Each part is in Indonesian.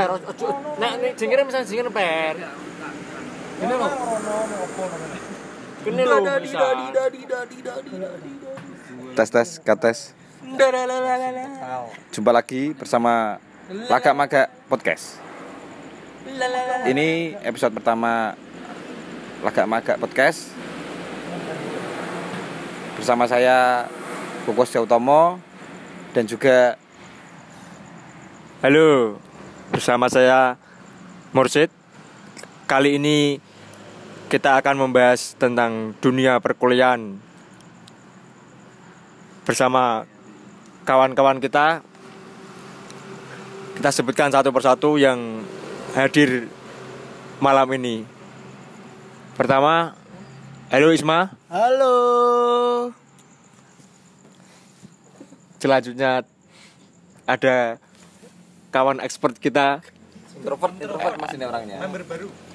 per ojo nek nek jengere misalnya jengere per ini lho. Ini lho bisa. Tes tes, kates. Jumpa lagi bersama Lagak Maga Podcast. Ini episode pertama Lagak Maga Podcast. Bersama saya Bukos Jautomo dan juga Halo, bersama saya Mursid. Kali ini kita akan membahas tentang dunia perkuliahan bersama kawan-kawan kita. Kita sebutkan satu persatu yang hadir malam ini. Pertama, halo Isma. Halo. Selanjutnya ada kawan expert kita introvert introvert mas ini orangnya.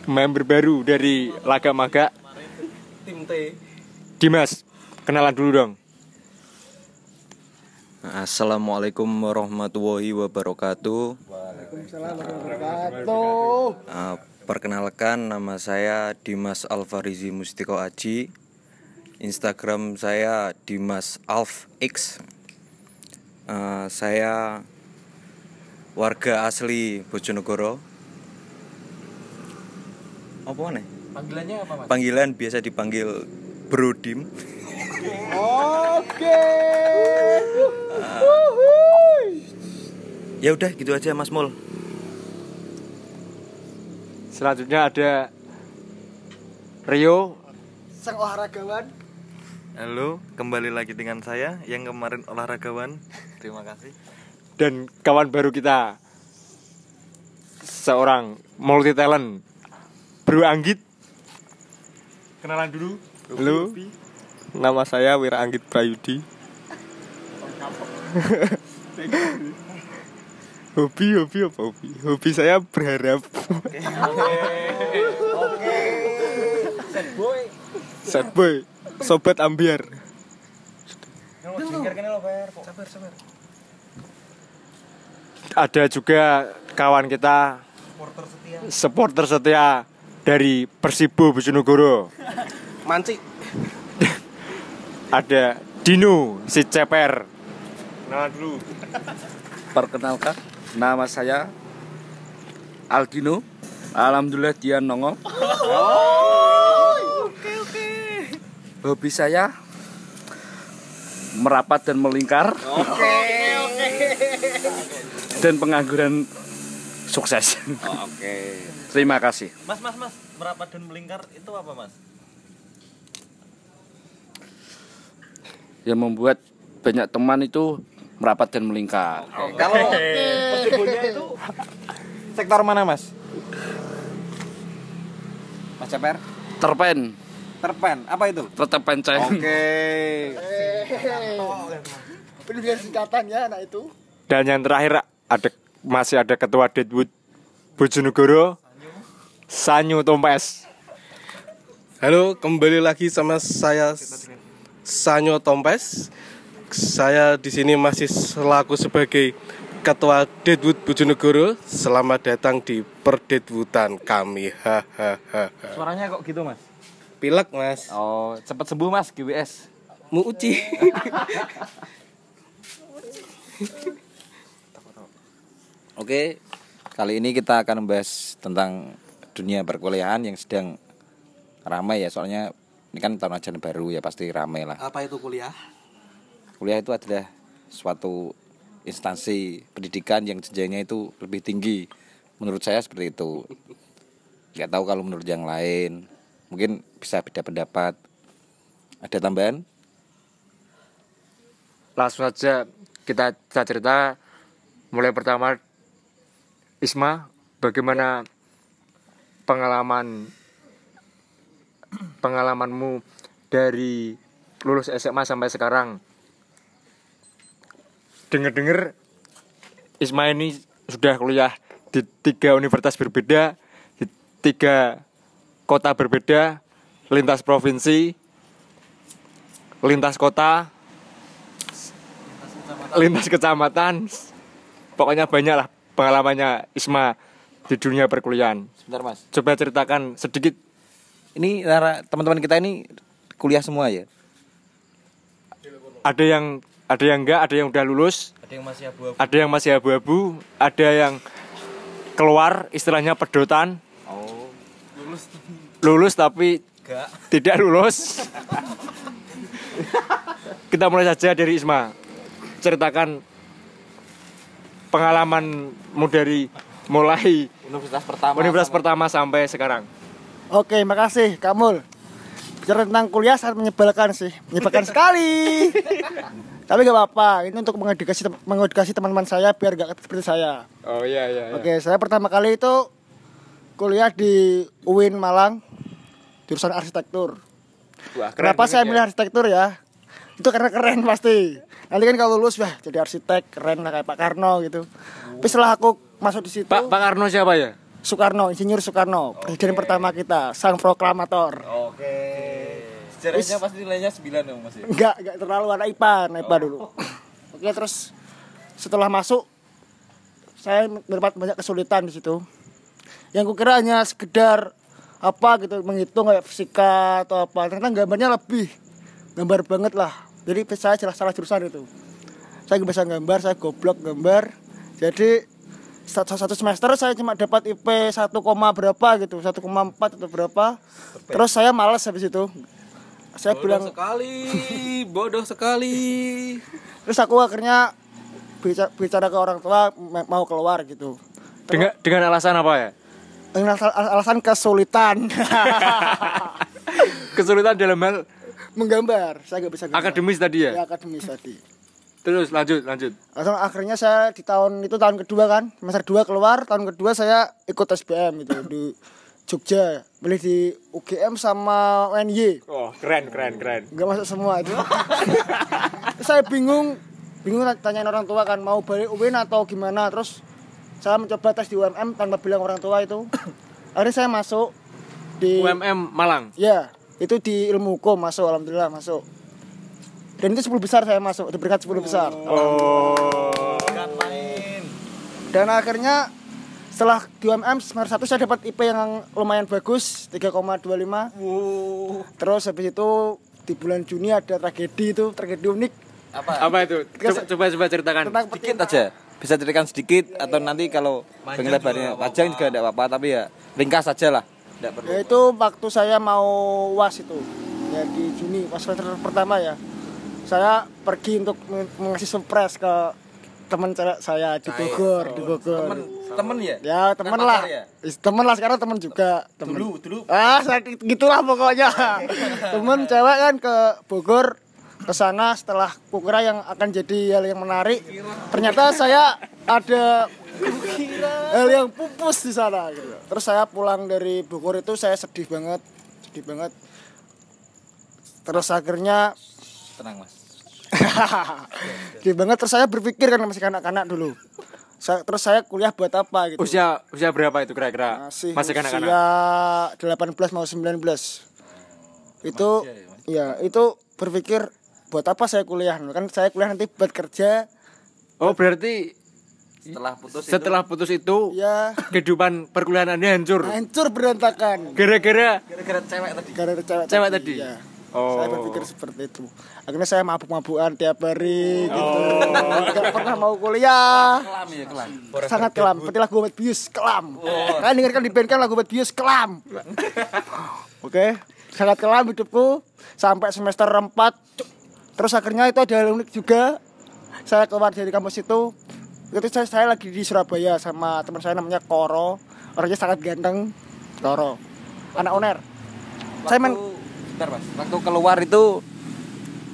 member baru dari Laga Maga Tim T. Dimas kenalan dulu dong Assalamualaikum warahmatullahi wabarakatuh. Waalaikumsalam warahmatullahi wabarakatuh. Uh, perkenalkan nama saya Dimas Alfarizi Mustiko Aji. Instagram saya Dimas Alf X. Uh, saya warga asli Bojonegoro. Apa nih? Panggilannya apa mas? Panggilan biasa dipanggil Brodim. Oke. Ya udah gitu aja Mas Mul. selanjutnya ada Rio Sang olahragawan. Halo, kembali lagi dengan saya yang kemarin olahragawan. Terima kasih. Dan kawan baru kita. Seorang multi talent. Bro Anggit. Kenalan dulu. Halo, nama saya Wira Anggit Prayudi. hobi, hobi apa hobi? Hobi saya berharap. Sad boy, sobat ambiar. Ada juga kawan kita supporter setia dari Persibo Bojonegoro Manci. ada Dino si ceper kenalan dulu Perkenalkan, nama saya Aldino. Alhamdulillah dia nongol. Hobi saya merapat dan melingkar. Dan pengangguran sukses. Oke. Terima kasih. Mas, mas, mas, merapat dan melingkar itu apa, Mas? Yang membuat banyak teman itu merapat dan melingkar. Kalau Persibonya itu sektor mana mas? Mas Ceper? Terpen, Terpen, apa itu? tetap penceng. Oke. Pendidikan singkatan ya anak itu. dan yang terakhir ada masih ada ketua Deadwood Bojonegoro Sanyu Tompes Halo, kembali lagi sama saya Sanyo Tompes. Saya di sini masih selaku sebagai Ketua Deadwood Bojonegoro. Selamat datang di Perdedwoodan kami. Hahaha. Suaranya kok gitu, Mas? Pilek, Mas. Oh, cepat sembuh, Mas, GWS. Mu uci. Oke, kali ini kita akan membahas tentang dunia perkuliahan yang sedang ramai ya. Soalnya ini kan tahun ajaran baru ya pasti ramai lah. Apa itu kuliah? Kuliah itu adalah suatu instansi pendidikan yang jenjangnya itu lebih tinggi. Menurut saya seperti itu. Gak tahu kalau menurut yang lain. Mungkin bisa beda pendapat. Ada tambahan? langsung saja kita kita cerita mulai pertama Isma bagaimana pengalaman pengalamanmu dari lulus SMA sampai sekarang? Dengar-dengar Isma ini sudah kuliah di tiga universitas berbeda di tiga kota berbeda lintas provinsi lintas kota lintas kecamatan. pokoknya banyak lah pengalamannya Isma di dunia perkuliahan. Sebentar mas. Coba ceritakan sedikit. Ini Nara teman-teman kita ini kuliah semua ya. Ada yang ada yang enggak, ada yang udah lulus, Ada yang masih abu-abu. ada yang masih abu-abu, ada yang keluar istilahnya pedotan. Oh. Lulus tapi Enggak. tidak lulus. Kita mulai saja dari Isma. Ceritakan pengalamanmu dari mulai Universitas pertama. universitas sama- pertama sampai sekarang. Oke, makasih Kamul. Bicara tentang kuliah sangat menyebalkan sih, menyebalkan sekali. Tapi gak apa-apa, ini untuk mengedukasi mengedukasi teman-teman saya biar gak seperti saya. Oh iya iya. Oke, saya pertama kali itu kuliah di UIN Malang, jurusan arsitektur. Wah, keren Kenapa saya ya. milih arsitektur ya? Itu karena keren pasti. Nanti kan kalau lulus wah jadi arsitek keren lah kayak Pak Karno gitu. Tapi setelah aku masuk di situ, Pak Pak Karno siapa ya? Soekarno, Insinyur Soekarno, presiden pertama kita, sang proklamator. Oke. Sejarahnya pasti nilainya 9 dong mas ya. Enggak, enggak terlalu anak IPA, anak IPA dulu. Oke, terus setelah masuk saya mendapat banyak kesulitan di situ. Yang kukira hanya sekedar apa gitu menghitung kayak fisika atau apa. Ternyata gambarnya lebih gambar banget lah. Jadi saya jelas salah jurusan itu. Saya nggak bisa gambar, saya goblok gambar. Jadi satu, satu semester saya cuma dapat IP 1, berapa gitu, 1,4 atau berapa. Terus saya malas habis itu. Saya bilang sekali, bodoh sekali. terus aku akhirnya bicara, bicara ke orang tua mau keluar gitu Dengan dengan alasan apa ya? dengan al- al- alasan kesulitan Kesulitan dalam hal menggambar saya nggak bisa gambar. akademis tadi ya ya. akademis tadi Terus lanjut lanjut. Langsung akhirnya saya di tahun itu tahun kedua kan semester dua keluar tahun kedua saya ikut SBM itu di Jogja beli di UGM sama UNY Oh keren keren keren. nggak masuk semua itu saya bingung bingung tanyain orang tua kan mau balik UIN atau gimana terus saya mencoba tes di UMM tanpa bilang orang tua itu akhirnya saya masuk di UMM Malang. ya itu di ilmu hukum masuk alhamdulillah masuk dan itu 10 besar saya masuk di berkat 10 besar Oh. dan akhirnya setelah di UMM semester 1 saya dapat IP yang lumayan bagus 3,25 terus habis itu di bulan Juni ada tragedi itu tragedi unik Apa? Apa itu? Coba coba, coba ceritakan. tentang Sedikit aja. Bisa ceritakan sedikit atau nanti kalau pengen lebarnya panjang juga tidak apa-apa tapi ya ringkas saja lah. Tidak perlu. Ya itu waktu saya mau was itu ya di Juni pas semester pertama ya. Saya pergi untuk meng- mengasih surprise ke teman cewek saya di Bogor, di Bogor. Temen, temen ya? Ya teman Bukan lah, ya? Teman lah sekarang teman juga. Temen. Dulu, dulu. Ah, saya- gitulah pokoknya. temen cewek kan ke Bogor ke sana setelah kukira yang akan jadi hal yang menarik. Ternyata saya ada hal yang pupus di sana gitu. Terus saya pulang dari Bogor itu saya sedih banget, sedih banget. Terus akhirnya Tenang mas. sedih banget terus saya berpikir kan masih kanak-kanak dulu. Saya, terus saya kuliah buat apa gitu. Usia usia berapa itu kira-kira? masih Masih kanak-kanak. usia 18 mau 19 itu ya itu berpikir buat apa saya kuliah? Kan saya kuliah nanti buat kerja. Oh berarti Setelah putus setelah putus itu ya kehidupan perkuliahan anda hancur? Hancur berantakan. Gara-gara? Gara-gara cewek tadi. gara-gara cewek, Cewek tadi? ya. Oh. saya berpikir seperti itu. Akhirnya saya mabuk-mabukan tiap hari gitu. Oh. nggak pernah mau kuliah. Kelam ya kelam. sangat kelam. seperti lagu obat bius kelam. Kalian dengarkan di band kan lagu obat bius kelam. Oke? Sangat kelam hidupku. Sampai semester 4 terus akhirnya itu ada hal unik juga. Saya keluar dari kampus itu itu saya, saya lagi di Surabaya sama teman saya namanya Koro. Orangnya sangat ganteng Koro. Anak oner. Saya main Waktu, bentar mas. Waktu keluar itu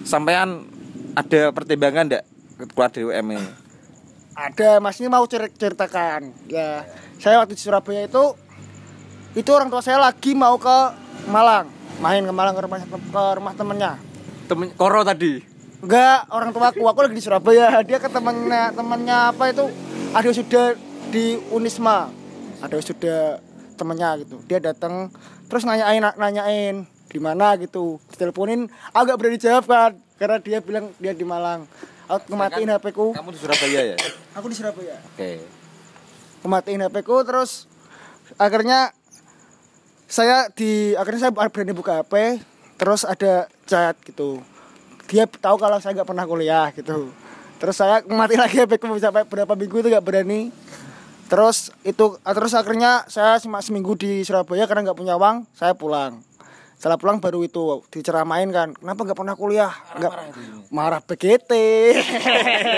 sampean ada pertimbangan enggak keluar dari UM ini? ada mas. Ini mau cer- ceritakan. Ya saya waktu di Surabaya itu itu orang tua saya lagi mau ke Malang. Main ke Malang ke rumah ke rumah temennya temen koro tadi? Enggak orang tua aku aku lagi di Surabaya. Dia ke temennya temennya apa itu? Ada sudah di Unisma. Ada sudah temennya gitu. Dia datang terus nanyain nanyain di mana? gitu. Diteleponin agak berani jawab kan karena dia bilang dia di Malang. Aku kematiin HP ku. Kamu di Surabaya ya? aku di Surabaya. Oke. kematiin HP ku terus akhirnya saya di akhirnya saya berani buka HP terus ada chat gitu. Dia tahu kalau saya nggak pernah kuliah gitu. Terus saya mati lagi HP ku sampai berapa minggu itu nggak berani. Terus itu terus akhirnya saya cuma seminggu di Surabaya karena nggak punya uang saya pulang. Setelah pulang baru itu diceramain kan kenapa nggak pernah kuliah? Nggak marah PGT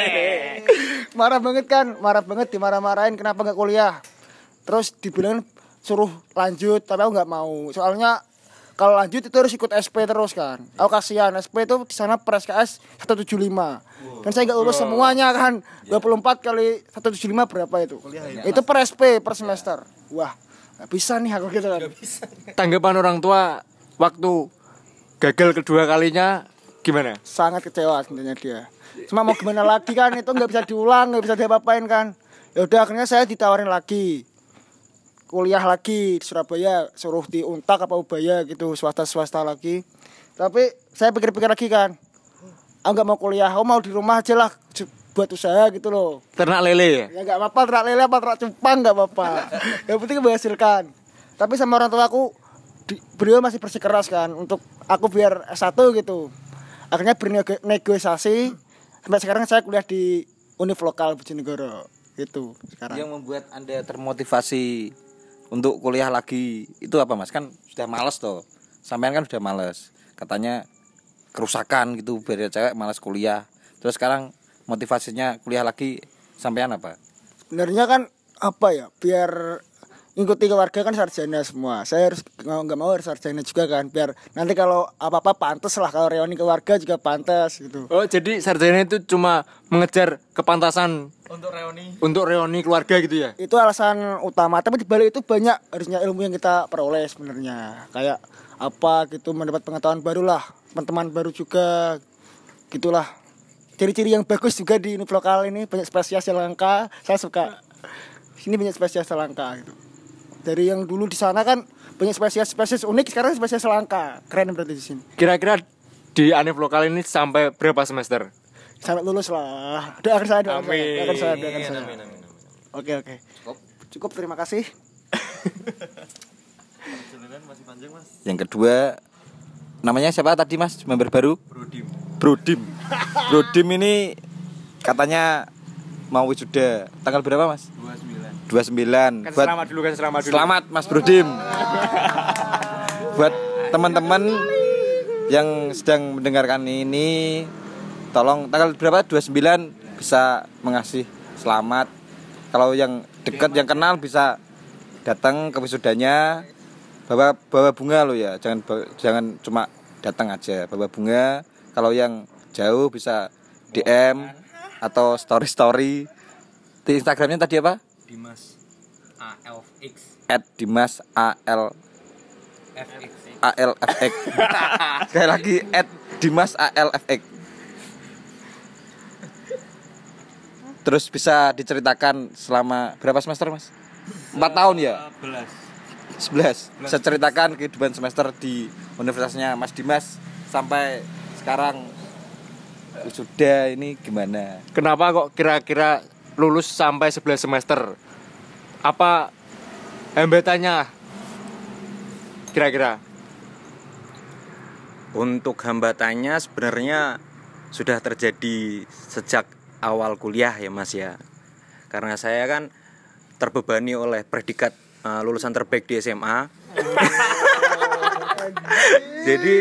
marah banget kan marah banget dimarah-marahin kenapa nggak kuliah? Terus dibilang suruh lanjut tapi aku nggak mau. Soalnya kalau lanjut itu harus ikut SP terus kan. Aku kasihan SP itu di sana per SKS 175 dan saya nggak lulus semuanya kan. 24 kali 175 berapa itu? Itu per SP per semester. Wah nggak bisa nih aku gitu kan. Tanggapan orang tua waktu gagal kedua kalinya gimana? sangat kecewa sebenarnya dia. Cuma mau gimana lagi kan. Itu nggak bisa diulang nggak bisa diapa-apain kan. Ya udah akhirnya saya ditawarin lagi kuliah lagi di Surabaya suruh di Untak apa Ubaya gitu swasta swasta lagi. Tapi saya pikir-pikir lagi kan aku nggak mau kuliah aku mau di rumah aja lah buat usaha gitu loh. Ternak lele ya? ya nggak apa-apa terak lele apa terak cupang nggak apa-apa. Yang penting menghasilkan. Tapi sama orang tua aku di, beliau masih bersikeras kan untuk aku biar S1 gitu. Akhirnya bernegosiasi sampai sekarang saya kuliah di univ lokal Bojonegoro gitu sekarang. Yang membuat Anda termotivasi untuk kuliah lagi itu apa Mas? Kan sudah males toh. Sampean kan sudah males. Katanya kerusakan gitu biar cewek malas kuliah. Terus sekarang motivasinya kuliah lagi sampean apa? sebenarnya kan apa ya biar ngikuti keluarga kan sarjana semua. Saya harus nggak nggak mau harus sarjana juga kan biar nanti kalau apa apa pantas lah kalau reuni keluarga juga pantas gitu. Oh jadi sarjana itu cuma mengejar kepantasan Untuk reuni. untuk reuni keluarga gitu ya? itu alasan utama tapi di balik itu banyak harusnya ilmu yang kita peroleh sebenarnya. Kayak apa gitu mendapat pengetahuan baru lah teman-teman baru juga gitulah. Ciri-ciri yang bagus juga di univ lokal ini banyak spesies yang langka. Saya suka. Sini banyak spesies yang langka gitu dari yang dulu di sana kan banyak spesies spesies unik sekarang spesies langka keren berarti di sini Kira-kira di Anif lokal ini sampai berapa semester? sampai lulus lah doakan saya doakan saya Amin. doakan saya doakan saya oke oke cukup terima kasih masih panjang mas Yang kedua namanya siapa tadi Mas? Member baru? Brodim Brodim. Brodim ini katanya mau wisuda tanggal berapa Mas? 29. 29. Kan Buat selamat dulu kan selamat dulu. Selamat Mas Brodim. Buat teman-teman yang sedang mendengarkan ini tolong tanggal berapa 29 bisa mengasih selamat. Kalau yang dekat yang kenal bisa datang ke wisudanya bawa bawa bunga lo ya. Jangan jangan cuma datang aja, bawa bunga. Kalau yang jauh bisa DM atau story story di Instagramnya tadi apa? Dimas ALX at Dimas AL FX ALFX sekali lagi at Dimas ALFX terus bisa diceritakan selama berapa semester mas? 4 tahun ya? 11 Bisa ceritakan kehidupan semester di universitasnya Mas Dimas Sampai sekarang. Sudah ini gimana? Kenapa kok kira-kira lulus sampai 11 semester? Apa hambatannya? Kira-kira Untuk hambatannya sebenarnya sudah terjadi sejak awal kuliah ya Mas ya. Karena saya kan terbebani oleh predikat uh, lulusan terbaik di SMA. Jadi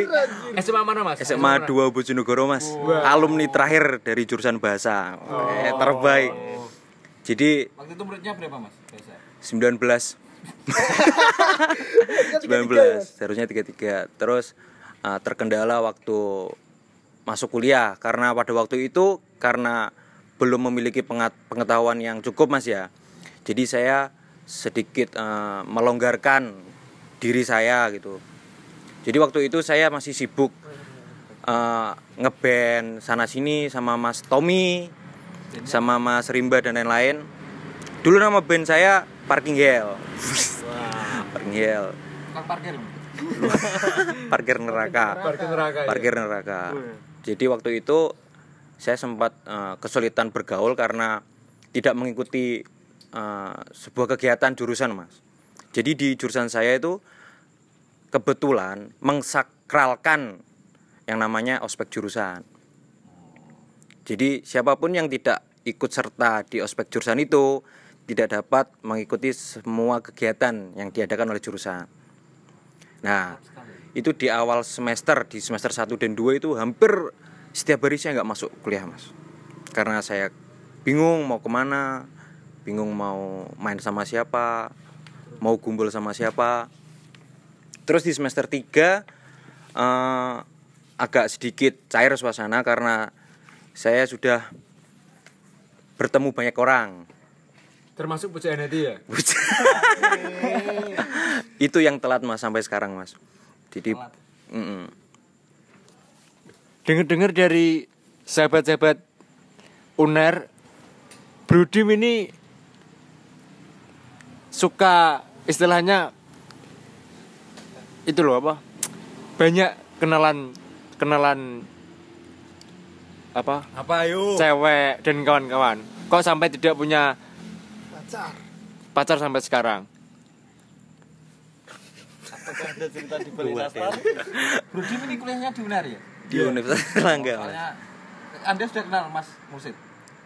SMA mana mas? SMA 2 Bojonegoro Mas. Alumni terakhir dari jurusan bahasa. Eh, terbaik. Jadi Waktu itu muridnya berapa mas? 19 19 seharusnya 33 terus uh, terkendala waktu masuk kuliah. Karena pada waktu itu karena belum memiliki pengat- pengetahuan yang cukup mas ya. Jadi saya sedikit uh, melonggarkan diri saya gitu. Jadi waktu itu saya masih sibuk uh, ngeband sana sini sama Mas Tommy sama Mas Rimba dan lain-lain. Dulu nama band saya Parking Hell. Parking Hell. Parkir parkir neraka. Parkir neraka. ya? parkir neraka. Jadi waktu itu saya sempat eh, kesulitan bergaul karena tidak mengikuti eh, sebuah kegiatan jurusan mas. Jadi di jurusan saya itu kebetulan mengsakralkan yang namanya ospek jurusan. Jadi siapa pun yang tidak ikut serta di ospek jurusan itu tidak dapat mengikuti semua kegiatan yang diadakan oleh jurusan. Nah, itu di awal semester di semester 1 dan 2 itu hampir setiap hari saya nggak masuk kuliah mas. Karena saya bingung mau ke mana bingung mau main sama siapa mau gumpul sama siapa. Terus di semester 3 eh, agak sedikit cair suasana karena saya sudah bertemu banyak orang Termasuk pujaan hati ya? itu yang telat mas sampai sekarang mas jadi mm-mm. Dengar-dengar dari sahabat-sahabat UNER, Brudim ini suka istilahnya itu loh apa? Banyak kenalan kenalan apa? Apa ayo? Cewek dan kawan-kawan. Kok sampai tidak punya pacar pacar sampai sekarang? Apakah ada cerita di nastar? Brudim ini kuliahnya di UNER ya? di Universitas Erlangga. Soalnya Anda sudah kenal Mas Mursid?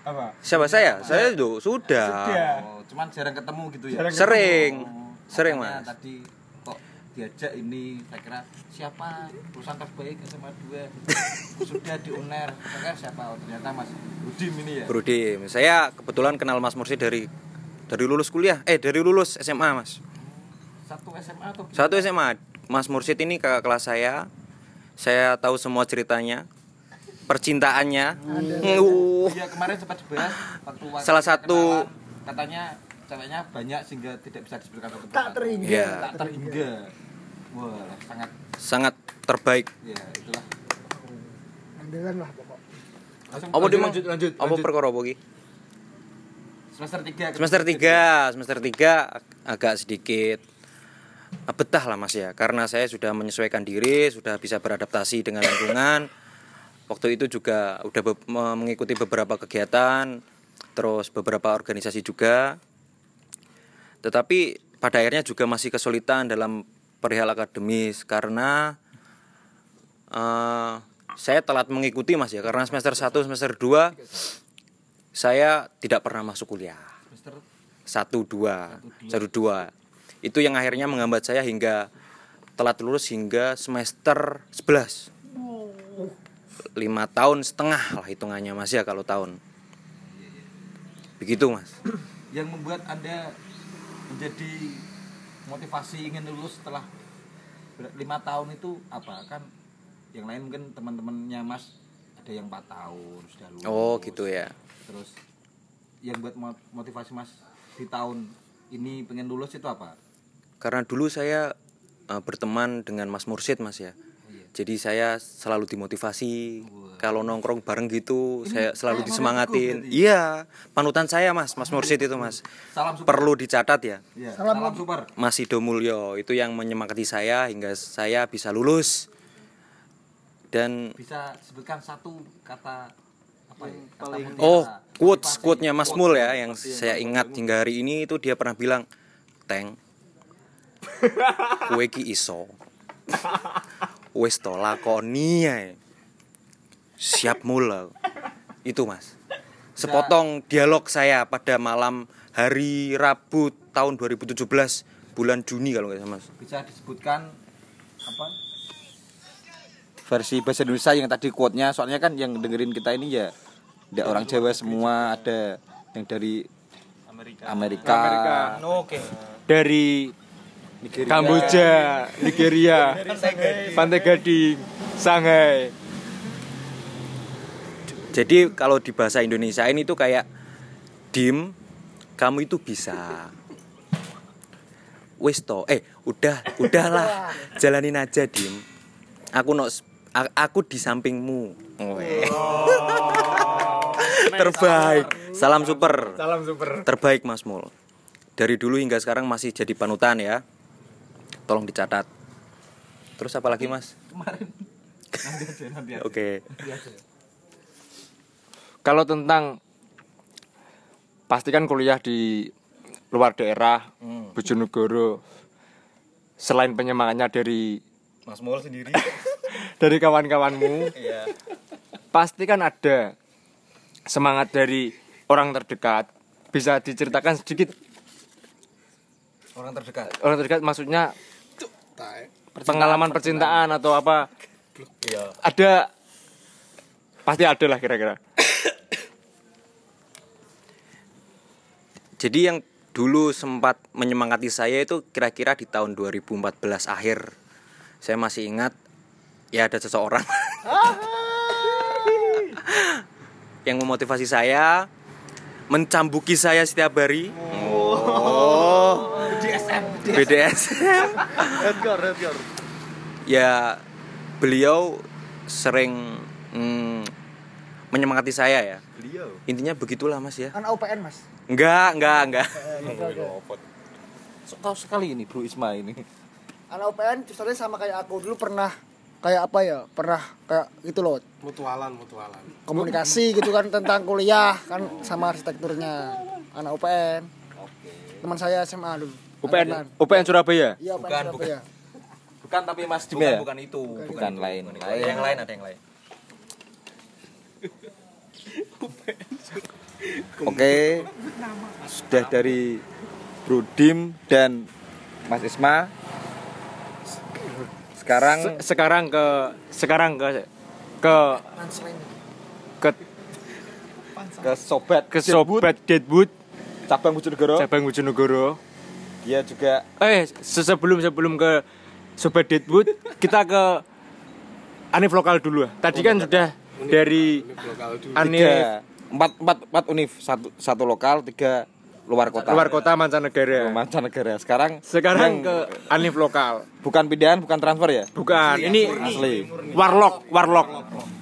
Apa? siapa saya saya itu sudah Oh, cuman jarang ketemu gitu ya? sering Oh, sering mas Tadi diajak ini, saya kira siapa? Perusahaan terbaik SMA 2 sudah di UNER. Saya kira siapa? Oh, ternyata Mas Brudim ini ya? Brudim saya kebetulan kenal Mas Mursi dari dari lulus kuliah. Eh dari lulus SMA mas. Satu SMA atau satu SMA Mas Mursid ini kakak kelas saya. Saya tahu semua ceritanya. Percintaannya. Uh, Iya kemarin sempat dibahas waktu waktu Salah satu- kenalan, katanya ceweknya banyak sehingga tidak bisa disebutkan tak terhingga. Iya. tak terhingga. Wah, sangat sangat terbaik. Ya itulah. andalan lah pokok. Langsung apa di lanjut, lanjut, apa perkara apa semester 3 semester 3 semester 3 agak sedikit betah lah mas ya. Karena saya sudah menyesuaikan diri sudah bisa beradaptasi dengan lingkungan. Waktu itu juga udah be- me- mengikuti beberapa kegiatan terus beberapa organisasi juga. Tetapi pada akhirnya juga masih kesulitan dalam perihal akademis karena eh, saya telat mengikuti mas ya. Karena semester 1 semester 2 saya tidak pernah masuk kuliah. Semester? Satu dua. Satu dua. Itu yang akhirnya menghambat saya hingga telat lulus hingga semester 11 lima tahun setengah lah hitungannya mas ya kalau tahun. Begitu mas. Yang membuat Anda menjadi motivasi ingin lulus setelah lima tahun itu apa? Kan yang lain mungkin teman-temannya Mas ada yang empat tahun sudah lulus. Oh gitu ya. Terus yang buat mo- motivasi Mas di tahun ini pengen lulus itu apa? Karena dulu saya eh, berteman dengan Mas Mursid mas ya jadi saya selalu dimotivasi. Kalau nongkrong bareng gitu saya selalu disemangatin. iya panutan saya mas. Mas Mursid itu mas. Salam super. Perlu dicatat ya. Ya, Salam salam, super. Mas Ido Mulyo itu yang menyemangati saya hingga saya bisa lulus. Dan bisa sebutkan satu kata apa ya kata mutiara, oh quotes quote-nya Mas Mul ya yang saya ingat hingga hari ini itu dia pernah bilang Teng kue ki iso wis to lakoni ae. siap mula. Itu Mas. Sepotong dialog saya pada malam hari Rabu tahun 2017 bulan Juni kalau nggak salah Mas. Bisa disebutkan apa? Versi bahasa Indonesia yang tadi quote-nya soalnya kan yang dengerin kita ini ya tidak orang Jawa semua ada yang dari Amerika, Amerika. Dari Kamboja, Nigeria, Pantai Gading, Shanghai. Jadi kalau di bahasa Indonesia ini tuh kayak dim, kamu itu bisa. Wis to, eh udah, udahlah, jalanin aja dim. Aku no, aku di sampingmu. Weh. Terbaik, salam super, Salam super. terbaik Mas Mul. Dari dulu hingga sekarang masih jadi panutan ya. Tolong dicatat. Terus apa lagi Mas? kemarin Oke. Kalau tentang pastikan kuliah di luar daerah, Hmm. Bojonegoro. Selain penyemangatnya dari Mas Mul sendiri. dari kawan-kawanmu, Iya. pasti kan ada semangat dari orang terdekat. Bisa diceritakan sedikit Orang terdekat. orang terdekat maksudnya pengalaman percintaan atau apa? Iya. Ada pasti ada lah kira-kira. Jadi yang dulu sempat menyemangati saya itu kira-kira di tahun 2014 akhir. Saya masih ingat ya ada seseorang yang memotivasi saya mencambuki saya setiap hari. Oh. BDSM. Ya beliau sering mm, menyemangati saya ya. Beliau. Intinya begitulah Mas ya. Anak UPN mas. Enggak, enggak, enggak. So, tahu sekali ini Bro Isma ini. Anak UPN justru sama kayak aku dulu pernah kayak apa ya pernah kayak gitu loh Mutualan, mutualan. komunikasi gitu kan tentang kuliah kan sama arsitekturnya anak UPN teman saya SMA dulu UPN. UPN Surabaya. iya UPN Bukan, Surabaya. Bukan tapi Mas Dim Bukan, ya? bukan itu. Bukan, lain. Ada yang lain, ada yang lain. Oke. Sudah dari Bro Dim dan Mas Isma. Sekarang Se- sekarang ke sekarang ke ke ke ke sobat ke sobat Deadwood cabang Bojonegoro. cabang Bojonegoro. Dia juga Eh se- sebelum sebelum ke sobat Deadwood kita ke Anif lokal dulu. Tadi kan sudah dari Lokal dulu. Anif tiga, empat, empat, empat univ satu, satu lokal tiga luar kota luar kota mancanegara. mancanegara sekarang Sekarang yang ke Anif lokal. bukan pindahan bukan transfer ya Bukan, ini asli warlock, warlock.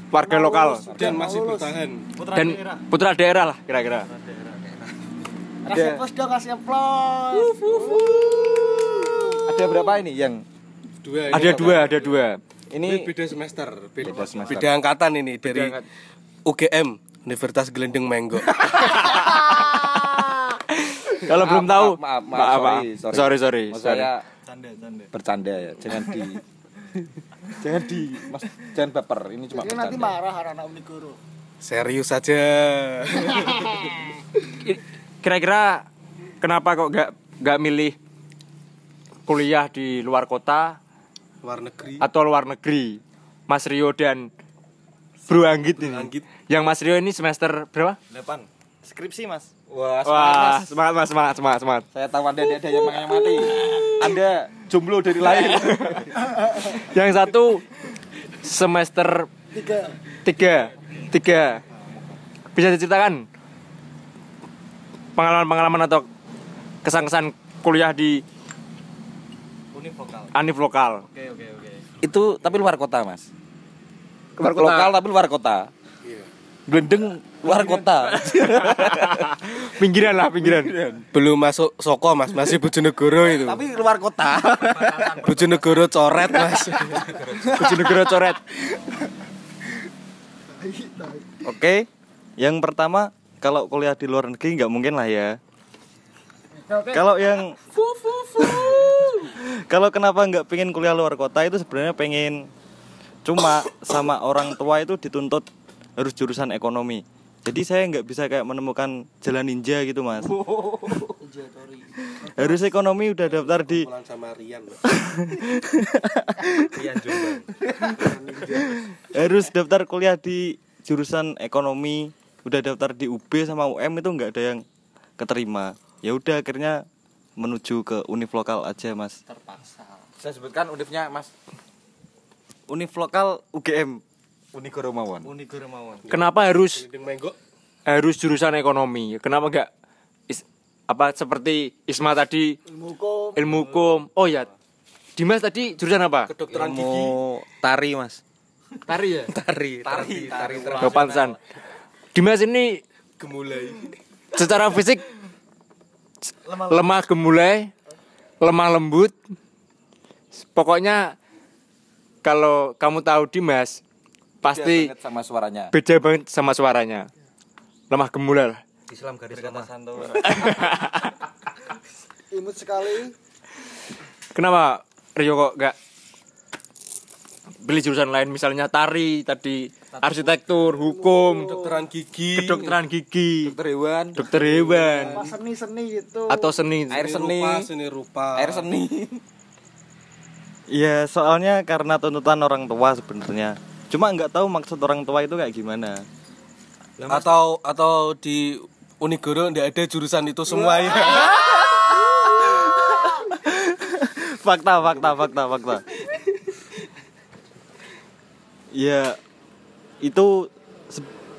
Warga lokal Dan masih bertahan. dan putra daerah lah kira-kira. Kasih plus dong kasih plus ada berapa ini yang Dua. ini Ada apa? dua, ada dua. Ini ini beda semester. Beda, Beda semester. beda angkatan ini dari angkat- UGM Universitas Gelendeng Menggo. Kalau belum tahu, maaf, maaf, maaf, sorry, sorry, sorry, sorry. saya Canda, canda. bercanda ya jangan di jangan di mas jangan baper ini cuma ini nanti marah anak Unigoro Serius saja. Kira-kira kenapa kok nggak nggak milih kuliah di luar kota Luar negeri. atau luar negeri? Mas Rio dan Bro Anggit ini. Anggit. Yang Mas Rio ini semester berapa? 8. Skripsi, Mas. wah Wah, semangat, Mas. semangat mas, semangat, semangat, semangat. saya tahu anda ada yang yang mati anda jomblo dari lahir Yang satu semester tiga tiga, tiga. Bisa diceritakan pengalaman-pengalaman atau kesan-kesan kuliah di Univ lokal. Anif lokal. Oke, oke, oke. itu tapi luar kota mas Luar kota. lokal tapi luar kota Glendeng luar kota pinggiran lah, pinggiran. Belum masuk Soko, Mas. Masih Bojonegoro itu. tapi luar kota Bojonegoro coret, Mas. Bojonegoro coret. Oke. Yang pertama, kalau kuliah di luar negeri nggak mungkin lah ya. Kalau yang Kalau kenapa nggak pengen kuliah luar kota itu sebenarnya pengen cuma sama orang tua itu dituntut harus jurusan ekonomi. Jadi saya nggak bisa kayak menemukan jalan ninja gitu mas. harus ekonomi udah daftar di sama Rian, harus daftar kuliah di jurusan ekonomi udah daftar di UB sama UM itu nggak ada yang keterima ya udah akhirnya menuju ke univ lokal aja mas saya sebutkan univnya mas univ lokal UGM Unigoro Mawon Unigoro Mawon Kenapa harus harus jurusan ekonomi? Kenapa enggak is- apa seperti Isma tadi ilmu hukum ilmu hukum? Oh ya. Dimas tadi jurusan apa? Kedokteran gigi. Ilmu tari, Mas. Tari ya. Tari, tari, tari. Oh, pantesan. Dimas ini Gemulai. secara fisik lemah gemulai, lemah lembut. Pokoknya kalau kamu tahu Dimas pasti Beda banget sama suaranya beda banget sama suaranya. Lemah gemulai lah. Islam garis kata santo imut sekali. Kenapa Rio kok gak pilih jurusan lain misalnya tari tadi arsitektur hukum Kedokteran gigi. kedokteran gigi dokter hewan dokter hewan seni-seni gitu. atau seni air seni Rupa, seni rupa. air seni Iya, soalnya karena tuntutan orang tua sebenarnya. Cuma nggak tahu maksud orang tua itu kayak gimana. Atau atau di Unigoro nggak ada jurusan itu semua ya. fakta, fakta, fakta, fakta. Ya, itu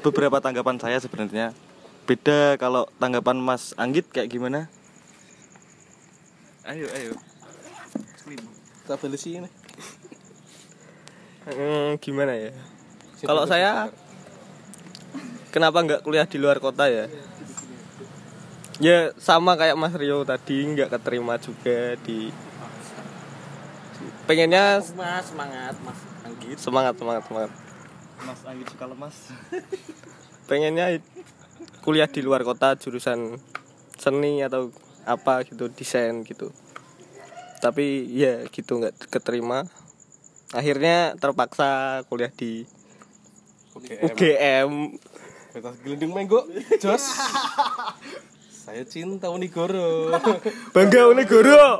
beberapa tanggapan saya sebenarnya. Beda kalau tanggapan Mas Anggit kayak gimana? Ayo, ayo. Tak sih ini. Hmm, gimana ya? Kalau saya kenapa nggak kuliah di luar kota ya? Ya sama kayak Mas Rio tadi nggak keterima juga di pengennya Mas, semangat, Mas Anggit. semangat semangat semangat Mas Anggit suka lemas. pengennya kuliah di luar kota jurusan seni atau apa gitu desain gitu tapi ya gitu nggak keterima akhirnya terpaksa kuliah di UGM Kita gelinding menggo, Jos. Saya cinta Unigoro. bangga Unigoro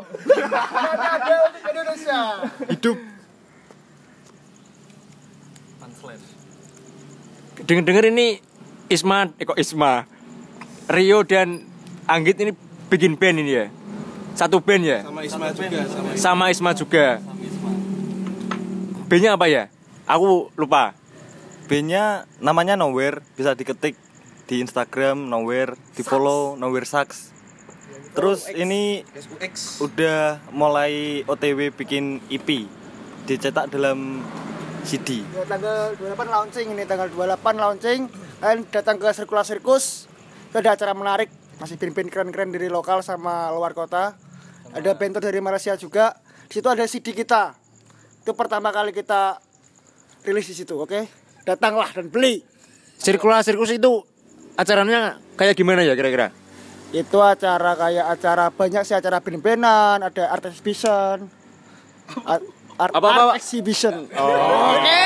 Indonesia. hidup denger-denger ini Isma eh kok Isma? Rio dan Anggit ini bikin band ini ya? Satu band ya? Sama Isma juga, sama sama Isma juga. Bandnya apa ya? Aku lupa. B-nya namanya Nowhere, bisa diketik di Instagram Nowhere, di follow Nowhere Sax. Terus ini udah mulai OTW bikin EP, dicetak dalam CD. Ya, tanggal 28 launching ini tanggal 28 launching kalian datang ke sirkular sirkus. Itu ada acara menarik masih band-band keren-keren dari lokal sama luar kota. Ada band dari Malaysia juga. Di situ ada CD kita. Itu pertama kali kita rilis di situ oke? Datanglah dan beli. Sirkular sirkus itu acaranya kayak gimana ya kira-kira? Itu acara kayak acara banyak sih acara band-bandan ada art exhibition art, art, Apa, apa, art apa? exhibition oke.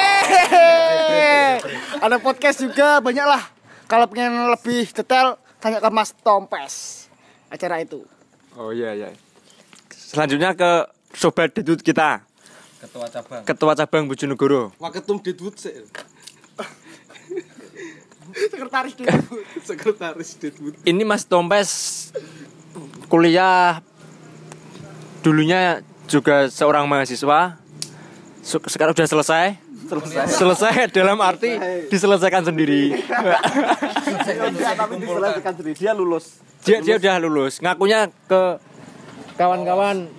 Ada podcast juga banyak lah. Kalau pengen lebih detail tanya ke Mas Tompes. Acara itu. Oh iya iya. Selanjutnya ke sobat dedut kita. Ketua cabang. ketua cabang Bojonegoro. Waketum Deadwood sih. sekretaris dulu Sekretaris Deadwood. ini Mas Tompes kuliah dulunya juga seorang mahasiswa. Sekarang sudah selesai. Selesai. Dalam arti diselesaikan sendiri. Diselesaikan sendiri. Dia lulus. Dia dia udah lulus. Ngakunya ke kawan-kawan.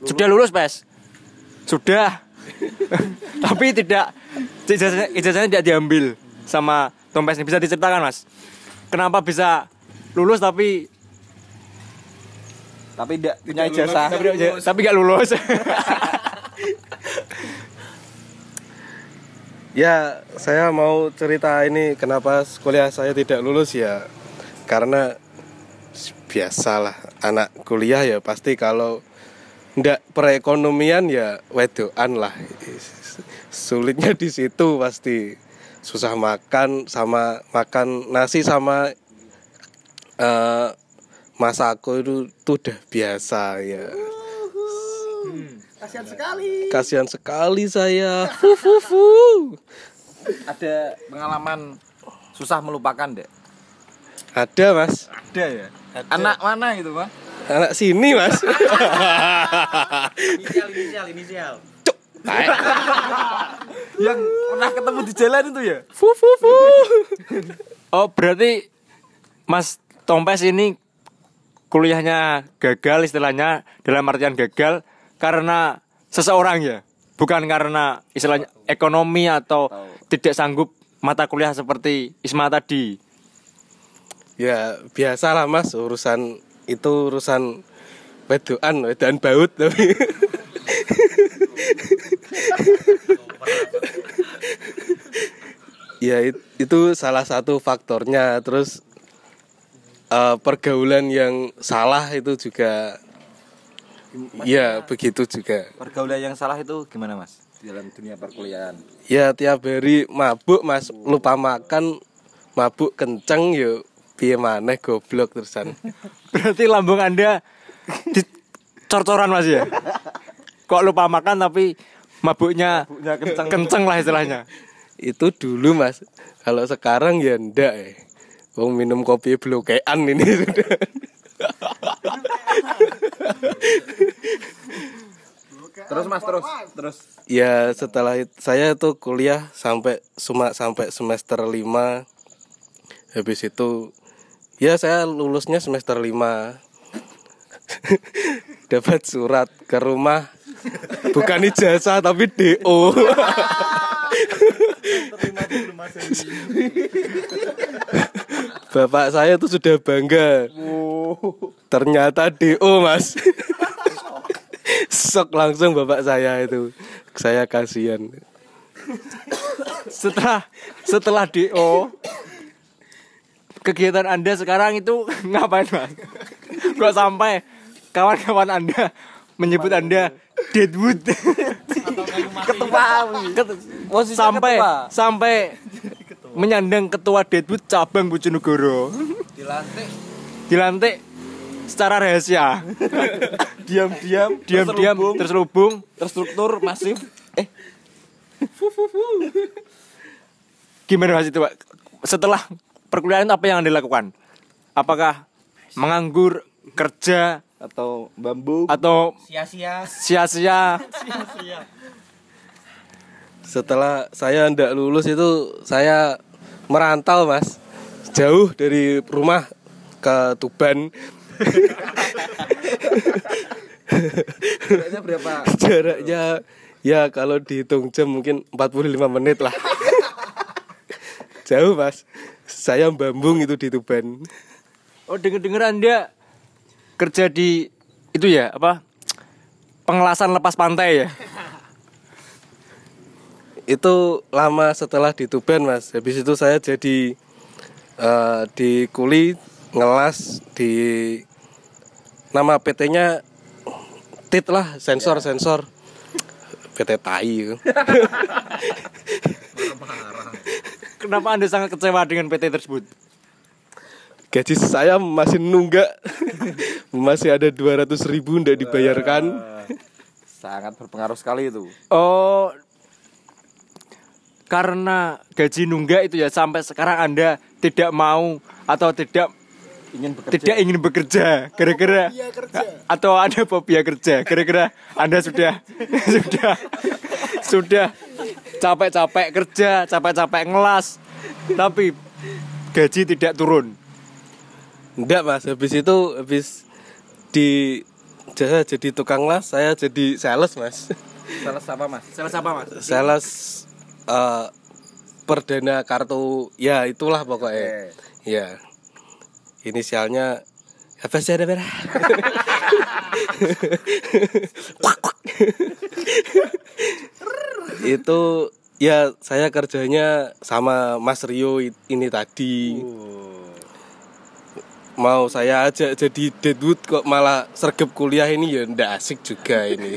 Sudah lulus pes sudah. Tapi tidak ijazahnya, ijazahnya tidak diambil sama Tompes ini bisa diceritakan mas? Kenapa bisa lulus tapi tapi tidak punya ijazah. tapi tapi nggak lulus. Ya, saya mau cerita ini kenapa kuliah saya tidak lulus ya. Karena biasalah anak kuliah ya pasti kalau ndak perekonomian ya wedoan lah. Sulitnya di situ pasti. Susah makan sama makan nasi sama eh masako itu tuh udah biasa ya. kasihan sekali. Kasihan sekali saya. ada pengalaman susah melupakan dek? Ada mas. ada ya? Anak mana itu pak Anak sini mas. Inisial, inisial, inisial. yang pernah ketemu di jalan itu ya? Oh berarti Mas Tompes ini kuliahnya gagal istilahnya dalam artian gagal karena seseorang ya bukan karena istilahnya ekonomi atau tidak sanggup mata kuliah seperti Isma tadi. Ya biasalah mas urusan itu urusan wedoan wedoan baut tapi ya it- itu salah satu faktornya. Terus eh, pergaulan yang salah itu juga ya begitu juga Pergaulan yang salah itu gimana mas? Di dalam dunia perkuliahan. ya tiap hari mabuk mas lupa makan mabuk kenceng yuk piye maneh goblok terusan Berarti lambung Anda dicor-coran Mas ya? Kok lupa makan tapi mabuknya kenceng, lah istilahnya. itu dulu mas kalau sekarang ya ndak eh Wong minum kopi blokean ini. Sudah Terus mas terus terus. ya setelah itu saya itu kuliah sampai cuma sampai semester 5 habis itu ya saya lulusnya semester 5 dapat surat ke rumah. Bukan ijazah tapi DO Bapak saya tuh sudah bangga. Ternyata DO mas. Sok langsung bapak saya itu. Saya kasihan. Setelah setelah DO kegiatan Anda sekarang itu ngapain Mas? Kok sampai kawan-kawan Anda menyebut Anda Deadwood? Posisi sampai ketua. sampai menyandang ketua Deadwood cabang Bojonegoro Dilantik. dilantik secara rahasia Diam-diam. diam-diam terselubung Terstruktur masif. Eh gimana mas itu pak setelah perkuliahan apa yang anda lakukan apakah menganggur kerja atau bambu. atau Sia-sia. sia-sia Setelah saya ndak lulus itu Saya merantau mas. Jauh dari rumah ke Tuban. Jaraknya berapa? Jaraknya ya kalau dihitung jam mungkin 45 menit lah. Jauh mas. Saya bambung itu di Tuban. Oh denger dengar anda kerja di itu ya apa? Pengelasan lepas pantai ya Itu lama setelah di Tuban mas. Habis itu saya jadi eh, Di kuli ngelas di Nama PT-nya Tit lah sensor-sensor PT Tai. Kenapa anda sangat kecewa dengan PT tersebut? Gaji saya masih nunggak. Masih ada 200 ribu ndak dibayarkan. Sangat berpengaruh sekali itu. oh karena gaji nunggak itu ya sampai sekarang anda tidak mau atau tidak Ingin bekerja. tidak ingin bekerja. Gara-gara atau ada fobia kerja. Gara-gara anda sudah sudah sudah capek-capek kerja capek-capek ngelas tapi gaji tidak turun. Ndak mas. Habis itu Habis di Saya jadi tukang las Saya jadi sales mas. Salah apa mas? salah siapa mas? Sales eh, Perdana kartu Ya itulah pokoknya. Ya. Inisialnya apa sih ada merah? itu ya saya kerjanya sama Mas Rio ini tadi. Mau saya ajak jadi deadwood kok malah sergap kuliah ini? Ya ndak asik juga ini.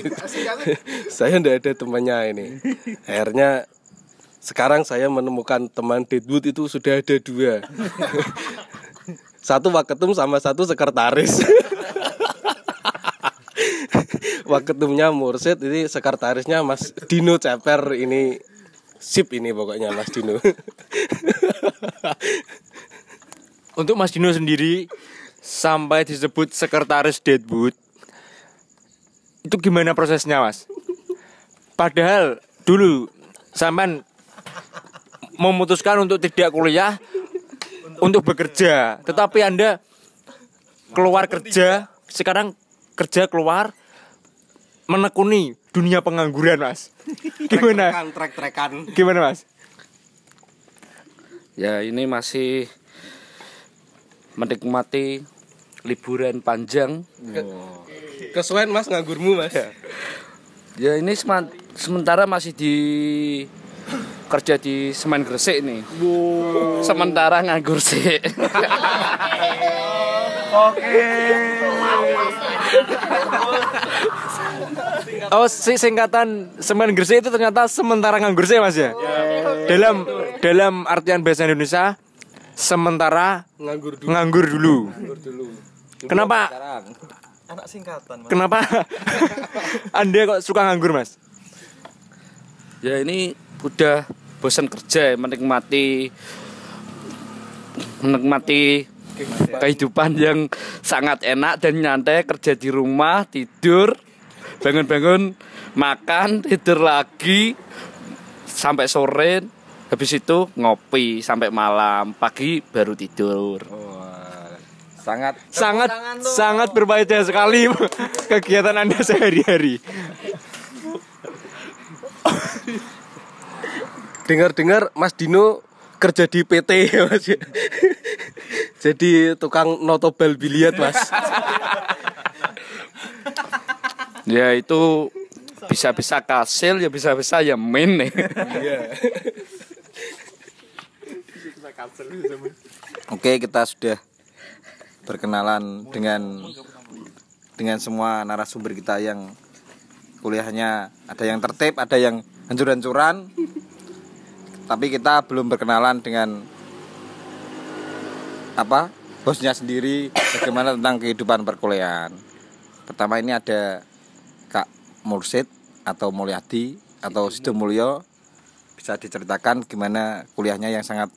Saya ndak ada temannya ini. Akhirnya sekarang saya menemukan teman deadwood itu sudah ada dua. Satu waketum sama satu sekretaris. Waketumnya Mursid ini sekretarisnya Mas Dino Ceper. Ini sip ini pokoknya Mas Dino. Untuk Mas Dino sendiri sampai disebut sekretaris Deadwood itu gimana prosesnya Mas? Padahal dulu sampean memutuskan untuk tidak kuliah untuk bekerja, tetapi Anda keluar kerja, sekarang kerja keluar menekuni dunia pengangguran, Mas. Gimana? trek-trekan Gimana, Mas? Ya ini masih menikmati liburan panjang. kesuwen Mas nganggurmu Mas Ya ini sementara masih di kerja di semen gresik nih. Sementara nganggur sih. Oh, si singkatan semen Gresik itu ternyata sementara nganggur sih Mas ya. Dalam dalam artian bahasa Indonesia sementara nganggur dulu. nganggur dulu. nganggur dulu. Kenapa? Anak singkatan, Mas. kenapa? Anda kok suka nganggur, Mas? ya ini udah bosan kerja menikmati menikmati kehidupan yang sangat enak dan nyantai kerja di rumah tidur bangun-bangun makan tidur lagi sampai sore habis itu ngopi sampai malam pagi baru tidur sangat Sangat sangat berbahaya sekali kegiatan Anda sehari-hari. dengar-dengar Mas Dino kerja di PT ya Mas ya. jadi tukang notobel biliar Mas ya itu bisa-bisa kasil ya bisa-bisa ya main nih Oke, kita sudah berkenalan dengan dengan semua narasumber kita yang kuliahnya ada yang tertib, ada yang hancur-hancuran. Tapi kita belum berkenalan dengan apa? Bosnya sendiri bagaimana tentang kehidupan perkuliahan. Pertama ini ada Kak Mursid atau Mulyadi atau Sido Mulyo bisa diceritakan gimana kuliahnya yang sangat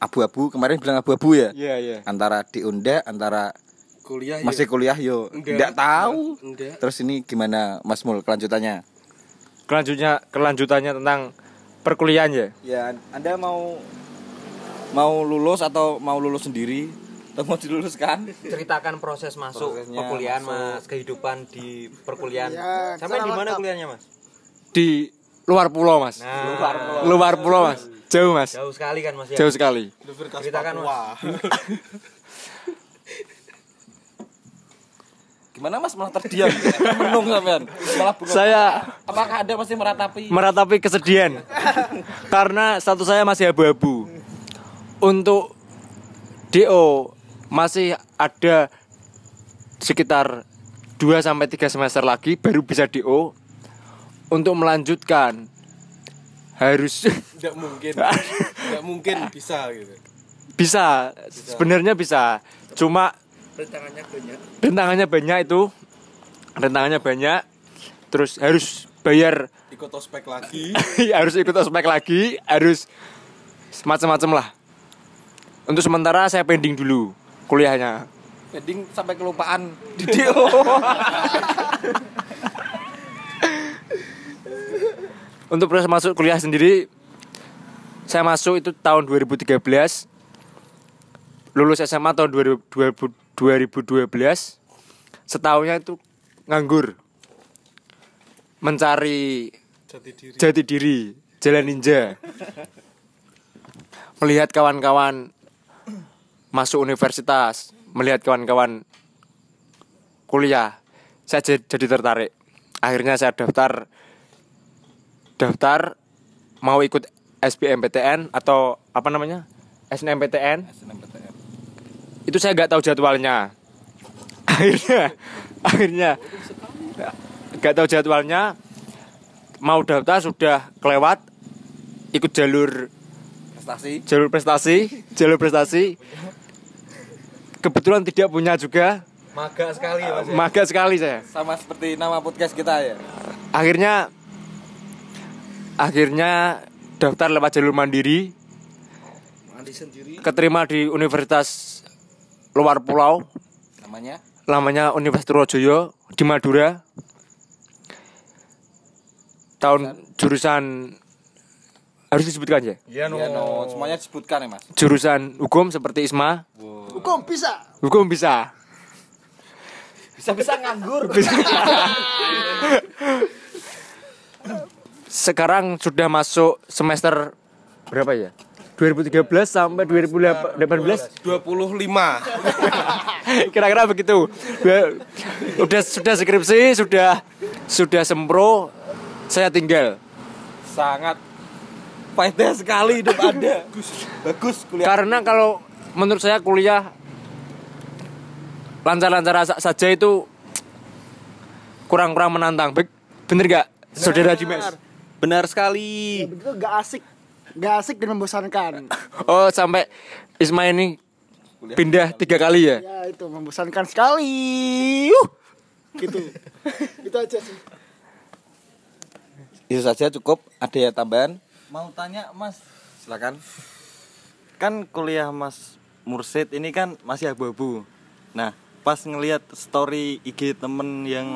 abu-abu kemarin bilang abu-abu ya Iya, iya. antara di Unda antara kuliah masih ya. kuliah yo Enggak. tidak tahu Enggak. terus ini gimana Mas Mul kelanjutannya Kelanjutnya kelanjutannya tentang perkuliahan ya. ya Anda mau mau lulus atau mau lulus sendiri atau mau diluluskan ceritakan proses masuk Prosesnya perkuliahan masuk. mas kehidupan di perkuliahan Ya, sampai di mana kuliahnya mas Di luar pulau, Mas. nah Luar pulau, Mas. Jauh, Mas. jauh sekali kan mas ya Jauh sekali. ceritakan mas gimana Mas? Malah terdiam. Menung sampean. Malah bunga Saya apakah Anda masih meratapi? Meratapi kesedihan. Karena status saya masih abu-abu. Untuk DO masih ada sekitar 2 sampai 3 semester lagi baru bisa DO. Untuk melanjutkan. Harus Tidak mungkin. Tidak mungkin bisa gitu. bisa. Sebenarnya bisa. Cuma rentangannya banyak. Rentangannya banyak itu. Rentangannya banyak. Terus harus bayar. Ikut ospek lagi. harus ikut ospek lagi. Harus macam-macam lah. Untuk sementara saya pending dulu kuliahnya. Ending sampai kelupaan. Di DO untuk proses masuk kuliah sendiri saya masuk itu tahun 2013 lulus SMA tahun 2000 2012 setahunnya itu nganggur. Mencari Jati diri. jati diri jalan ninja. Melihat kawan-kawan masuk universitas melihat kawan-kawan kuliah saya jadi, jadi tertarik. Akhirnya saya daftar daftar mau ikut SBMPTN atau apa namanya? SNMPTN itu saya nggak tahu jadwalnya. Akhirnya akhirnya nggak tahu jadwalnya. Mau daftar sudah kelewat ikut jalur prestasi. jalur prestasi jalur prestasi. Kebetulan tidak punya juga. Maga sekali ya mas ya? maga sekali saya. Sama seperti nama podcast kita ya. Akhirnya akhirnya daftar lewat jalur mandiri. Keterima di universitas luar pulau. Namanya? Namanya Universitas Rojoyo di Madura. Tahun jurusan? harus disebutkan ya? Iya no. semuanya disebutkan ya mas? Jurusan hukum seperti ISMA. Hukum bisa. hukum bisa. Bisa bisa. Nganggur sekarang sudah masuk semester berapa ya 2013 sampai 2018 25 kira-kira begitu Dua- udah sudah skripsi sudah sudah sempro saya tinggal sangat Faedah sekali hidup Anda. Bagus kuliah. Karena kalau menurut saya kuliah lancar-lancar sa- saja itu kurang-kurang menantang. Be- Bener gak, saudara Dimas? Benar sekali. Begitu gak asik. Gak asik dan membosankan. Oh sampai Isma ini pindah tiga kali ya? Ya itu membosankan sekali. Yuh. Gitu. itu aja sih. Itu saja cukup. Ada ya tambahan? Mau tanya Mas, Silakan. kan kuliah Mas Mursid ini kan masih abu-abu. Nah, pas ngelihat story IG temen yang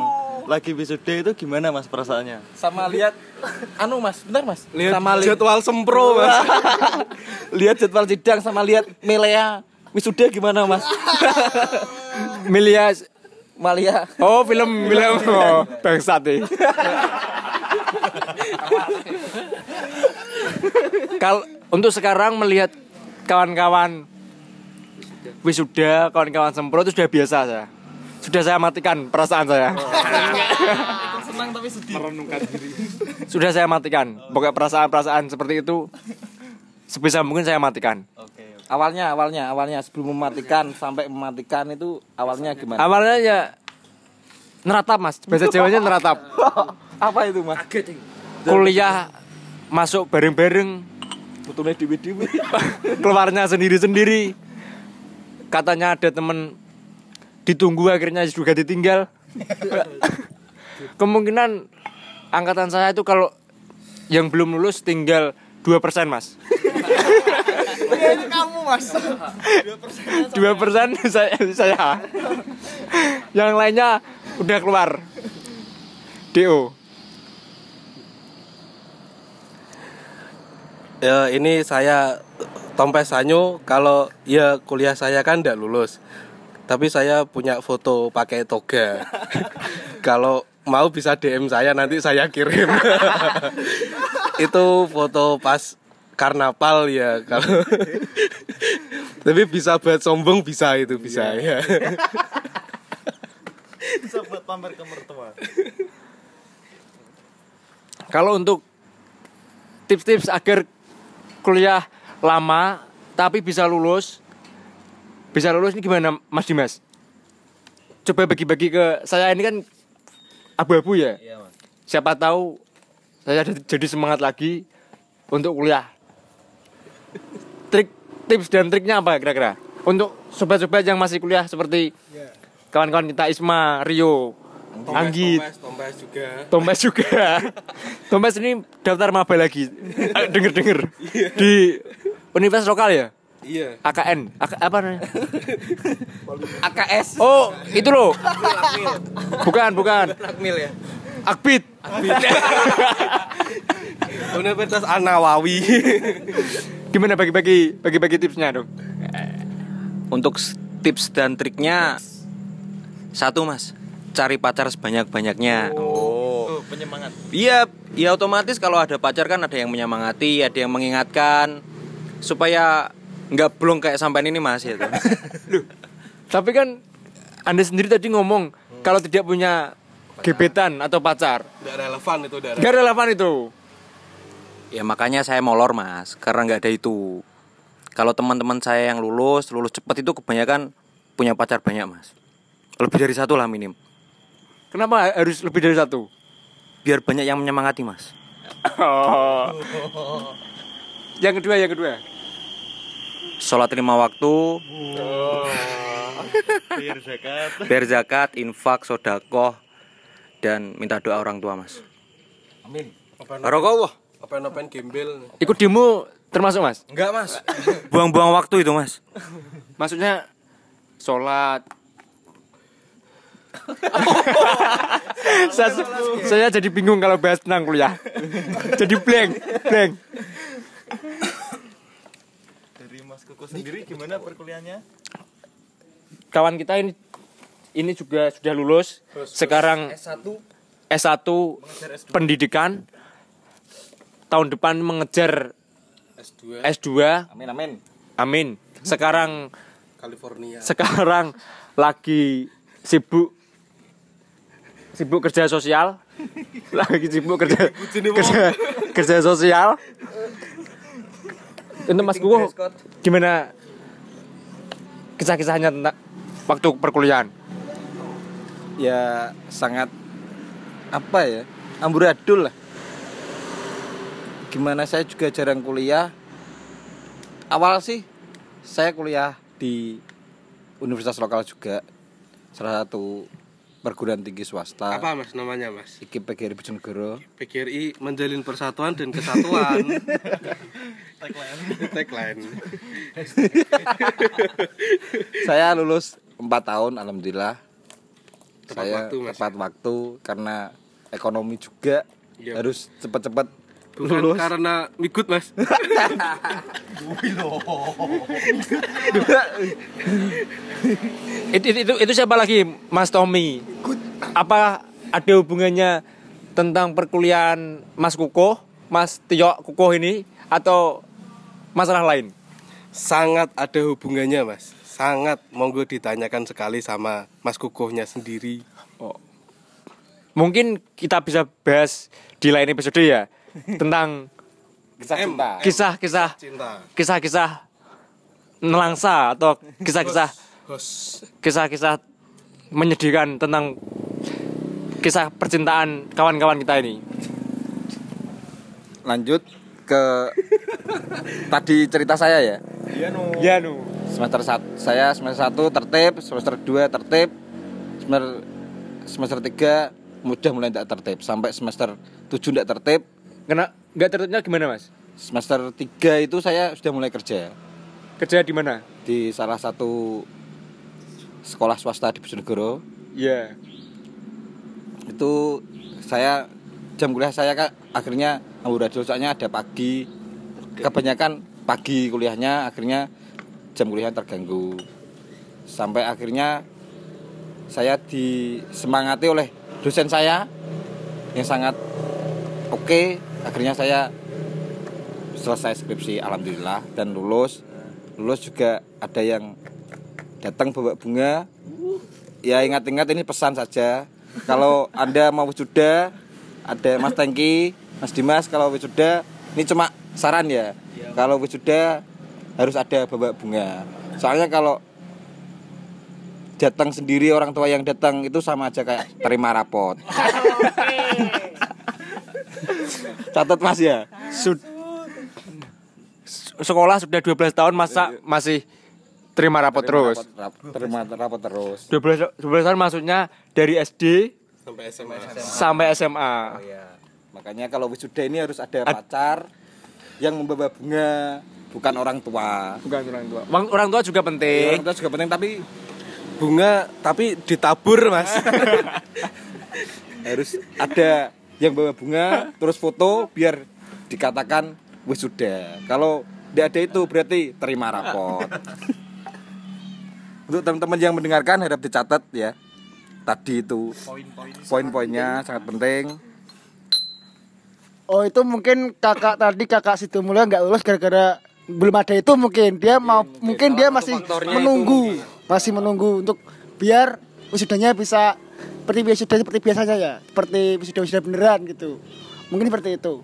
lagi wisuda itu gimana Mas perasaannya? Sama lihat anu Mas, benar Mas? Lihat sama li- jadwal sempro mas lihat jadwal sidang sama lihat Melea wisuda gimana Mas? Milia Malia. Oh film film oh, bangsat nih. Kalau untuk sekarang melihat kawan-kawan wisuda, kawan-kawan sempro itu sudah biasa saya. Sudah saya matikan perasaan saya. Senang tapi sedih. Sudah saya matikan. Pokoknya perasaan-perasaan seperti itu sebisa mungkin saya matikan. Oke. Awalnya, awalnya, awalnya sebelum mematikan sampai mematikan itu awalnya gimana? Awalnya ya neratap mas, bahasa Jawanya neratap. Apa itu Mas? Kuliah masuk bareng-bareng, Butuhnya dewi-dewi. keluarnya sendiri-sendiri. Katanya ada temen ditunggu akhirnya juga ditinggal. Kemungkinan angkatan saya itu kalau yang belum lulus tinggal 2% mas. Kamu mas. 2% saya, saya. Yang lainnya udah keluar. DO. ya ini saya Tompes Sanyo kalau ya kuliah saya kan tidak lulus tapi saya punya foto pakai toga. Kalau mau bisa DM saya nanti saya kirim. Itu foto pas karnaval ya kalau tapi bisa buat sombong bisa itu bisa ya. Bisa buat pamer ke mertua. Kalau untuk tips-tips agar kuliah lama tapi bisa lulus, bisa lulus ini gimana Mas Dimas? Coba bagi-bagi ke saya ini kan abu-abu ya. Siapa tahu saya jadi- semangat lagi untuk kuliah. Trik, tips dan triknya apa kira-kira? Untuk sobat-sobat yang masih kuliah seperti kawan-kawan kita Isma, Rio, Anggit, Tompes juga Tombas juga. Tombas ini daftar maba lagi. Denger-denger di universitas lokal ya? Iya AKN. AK, apa namanya? AKS. Oh, itu loh. Bukan, bukan. Akmil ya. Akbit. Universitas Anawawi Gimana bagi-bagi bagi-bagi tipsnya dong? Untuk tips dan triknya satu mas, cari pacar sebanyak-banyaknya. Oh, penyemangat. Iya, ya otomatis kalau ada pacar kan ada yang menyemangati, ada yang mengingatkan supaya nggak belum kayak sampai ini mas ya. Tapi kan Anda sendiri tadi ngomong kalau tidak punya gebetan atau pacar, tidak relevan itu tidak gak relevan itu. ya makanya saya molor mas, karena nggak ada itu. Kalau teman-teman saya yang lulus, lulus cepat itu kebanyakan punya pacar banyak mas. Lebih dari satu lah minim. Kenapa harus lebih dari satu? Biar banyak yang menyemangati mas. Oh. Yang kedua, yang kedua. Sholat lima waktu, Biar zakat. zakat, infak, sodakoh, dan minta doa orang tua mas. Amin. Barokallah. open-open gembel Ikut demo termasuk mas? Enggak Mas. Buang-buang waktu itu mas. Maksudnya sholat. saya, saya jadi bingung kalau bahas tentang kuliah. jadi blank, blank. Koko sendiri gimana perkuliahannya? Kawan kita ini ini juga sudah lulus. Sekarang S1 S1 pendidikan. Tahun depan mengejar S2 S2. Amin amin. Amin. Sekarang California sekarang lagi sibuk sibuk kerja sosial lagi sibuk kerja kerja, kerja sosial untuk Mas Kukuh gimana kisah-kisahnya tentang waktu perkuliahan? ya sangat apa ya amburadul lah gimana saya juga jarang kuliah awal sih saya kuliah di universitas lokal juga salah satu perguruan tinggi swasta Apa mas namanya mas? iki PGRI Bojonegoro PGRI menjalin persatuan dan kesatuan. Tagline. saya lulus 4 tahun alhamdulillah Tepat saya waktu, Mas, tepat waktu karena ekonomi juga Iya. harus cepat-cepat Bukan lulus karena migut mas. Itu, itu, itu, itu siapa lagi Mas Tommy? Apa ada hubungannya tentang perkuliahan Mas Kukuh, Mas Tio Kukuh ini atau masalah lain? Sangat ada hubungannya mas. Sangat monggo ditanyakan sekali sama Mas Kukuhnya sendiri. Mungkin kita bisa bahas di lain episode ya tentang kisah cinta. Kisah-kisah Cinta. kisah-kisah nelangsa atau kisah-kisah kisah-kisah menyedihkan tentang kisah percintaan kawan-kawan kita ini. lanjut ke tadi cerita saya ya? Ya nu. semester satu saya semester 1 tertib semester 2 tertib semester semester 3 mudah mulai tidak tertib sampai semester 7 tidak tertib Kena nggak tertibnya gimana mas? semester 3 itu saya sudah mulai kerja Kerja di mana? di salah satu sekolah swasta di Bojonegoro Ya. itu saya jam kuliah saya kan akhirnya amburadul soalnya ada pagi kebanyakan pagi kuliahnya akhirnya jam kuliah terganggu sampai akhirnya saya disemangati oleh dosen saya yang sangat oke akhirnya saya selesai skripsi alhamdulillah dan lulus. Lulus juga ada yang datang bawa bunga. Ya ingat-ingat ini pesan saja. Kalau anda mau wisuda ada Mas Tengki Mas Dimas kalau wisuda ini cuma saran ya. Kalau wisuda harus ada bawa bunga. Soalnya kalau datang sendiri orang tua yang datang itu sama aja kayak terima rapot catat mas ya Sud- sekolah sudah 12 tahun masa masih terima rapot terus. rapot, rap- terima rapot terus 12 12 tahun maksudnya dari SD Sampai SMA. sampai SMA. makanya kalau wisuda ini harus ada pacar yang membawa bunga bukan orang tua Bukan orang tua. Orang, orang tua juga penting. orang tua juga penting tapi Bunga tapi ditabur mas. harus ada yang bawa bunga terus foto biar dikatakan wisuda kalau tidak ada itu berarti terima rapot. Untuk teman-teman yang mendengarkan harap dicatat ya. Tadi itu poin-poinnya sangat penting. Oh itu mungkin kakak tadi kakak situ mulia nggak lulus gara-gara belum ada itu mungkin. Dia mau mungkin. dia masih menunggu. masih menunggu untuk biar wisudanya bisa seperti wisuda seperti biasanya ya seperti wisuda wisuda beneran gitu. Mungkin seperti itu.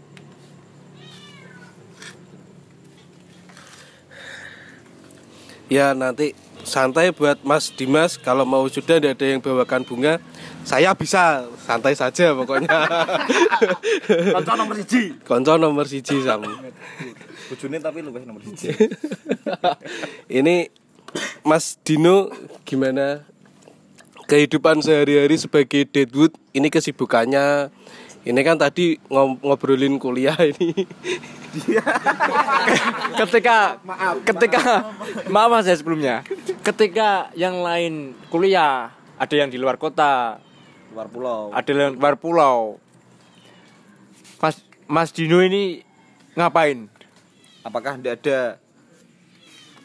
Ya nanti santai buat Mas Dimas. Kalau mau sudah tidak ada yang bawakan bunga saya bisa. Santai saja pokoknya. Konco nomor siji. konco nomor siji sam. Bujune tapi lebih nomor siji. Ini Mas Dino gimana kehidupan sehari-hari sebagai Deadwood ini kesibukannya. Ini kan tadi ngobrolin kuliah ini. Ketika ketika maaf mas ya sebelumnya. Ketika yang lain kuliah ada yang di luar kota luar pulau. ada yang luar pulau. Mas mas Dino ini ngapain? Apakah tidak ada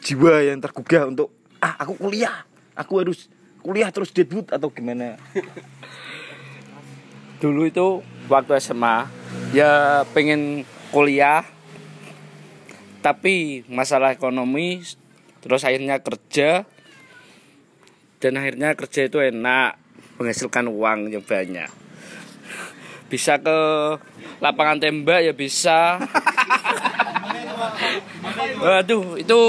jiwa yang tergugah untuk ah aku kuliah aku harus kuliah terus debut atau gimana? Dulu itu waktu SMA ya pengen kuliah tapi masalah ekonomi terus akhirnya kerja dan akhirnya kerja itu enak menghasilkan uang yang banyak. Bisa ke lapangan tembak ya bisa. Waduh, itu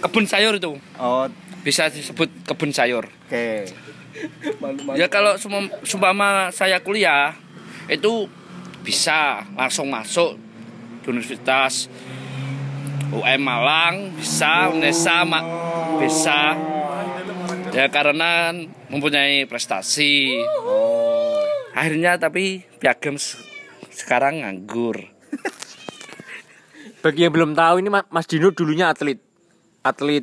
kebun sayur itu. Oh, Bisa disebut kebun sayur. oke. Ya kalau sumpama saya kuliah itu bisa langsung masuk di Universitas UM Malang bisa, UNESA ma- bisa. Ya karena mempunyai prestasi. Akhirnya tapi piagam se- sekarang nganggur. Bagi yang belum tahu ini Ma- Mas Dino dulunya atlet. Atlet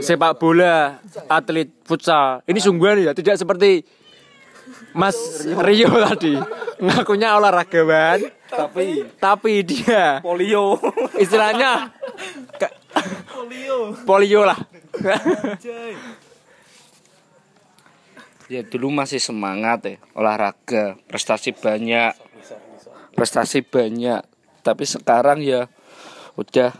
sepak bola, atlet futsal. Ini sungguhan ya, tidak seperti Mas Rio tadi. Ngakunya olahragawan, Tapi tapi dia polio. istilahnya ke- polio lah. Ya dulu masih semangat ya olahraga, prestasi banyak. Prestasi banyak. Tapi sekarang ya udah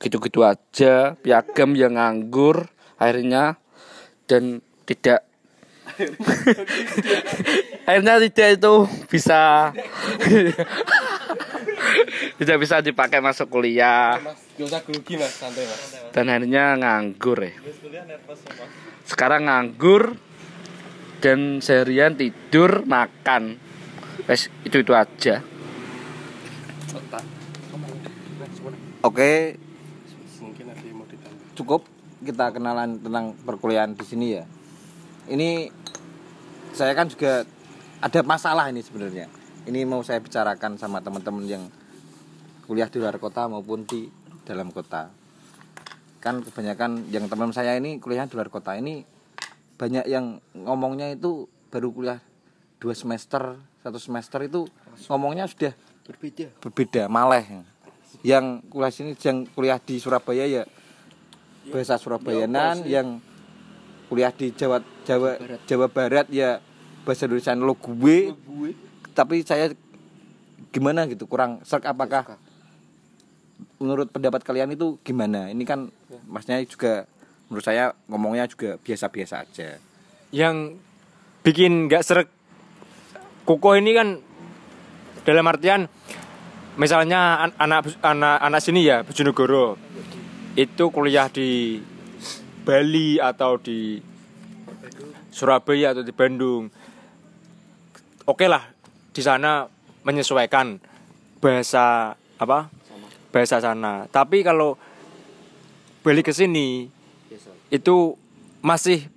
gitu-gitu aja, piagam yang nganggur akhirnya dan tidak. Akhirnya tidak itu bisa tidak bisa dipakai masuk kuliah. Dan akhirnya nganggur ya. Sekarang nganggur dan seharian tidur makan. Wes itu itu aja. Oke, ada yang mau ditambah. Cukup kita kenalan tentang perkuliahan di sini ya. Ini saya kan juga ada masalah ini sebenarnya. Ini mau saya bicarakan sama teman-teman yang kuliah di luar kota maupun di dalam kota. Kan kebanyakan yang teman saya ini kuliah di luar kota ini banyak yang ngomongnya itu baru kuliah dua semester satu semester itu ngomongnya sudah berbeda berbeda maleh yang kuliah sini yang kuliah di Surabaya ya bahasa Surabayanan yang kuliah di Jawa Jawa Jawa Barat. Ya bahasa Indonesia lo gue. Tapi saya gimana gitu kurang serk apakah menurut pendapat kalian itu gimana? Ini kan masnya juga menurut saya ngomongnya juga biasa-biasa aja. Yang bikin nggak serak kokoh ini kan dalam artian misalnya an- anak anak anak sini ya Bojonegoro itu kuliah di Bali atau di Surabaya atau di Bandung. Oke lah di sana menyesuaikan bahasa apa? Bahasa sana. Tapi kalau balik ke sini itu masih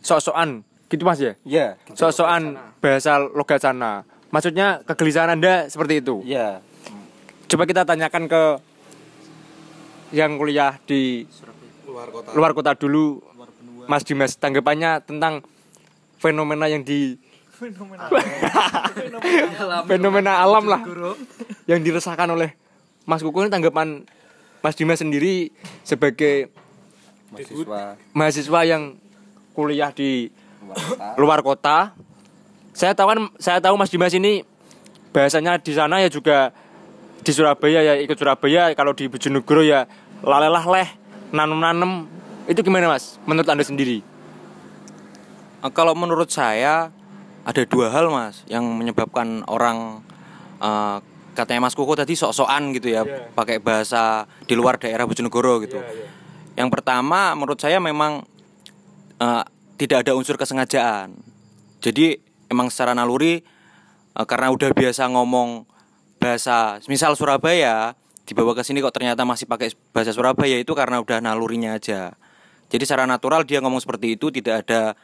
sok-sokan. Gitu mas ya? Ya sok-sokan bahasa logat sana. Maksudnya kegelisahan anda seperti itu? Ya coba kita tanyakan ke yang kuliah di Luar kota. luar kota dulu. Mas Dimas tanggapannya tentang fenomena yang di fenomena. Alam lah. Yang dirasakan oleh Mas Kuku ini tanggapan Mas Dimas sendiri sebagai mahasiswa. mahasiswa yang kuliah di luar kota. luar kota. Saya tahu kan saya tahu Mas Dimas ini bahasanya di sana ya juga di Surabaya ya ikut Surabaya. Kalau di Bojonegoro ya lalelah leh nanem-nanem itu gimana Mas menurut Anda sendiri? Eh, Kalau menurut saya ada dua hal mas yang menyebabkan orang eh, katanya Mas Koko tadi sok-sokan gitu ya pakai bahasa di luar daerah Bojonegoro gitu. Yang pertama menurut saya memang eh, tidak ada unsur kesengajaan. Jadi emang secara naluri eh, karena udah biasa ngomong bahasa misal Surabaya dibawa ke sini kok ternyata masih pakai bahasa Surabaya itu karena udah nalurinya aja. Jadi secara natural dia ngomong seperti itu tidak ada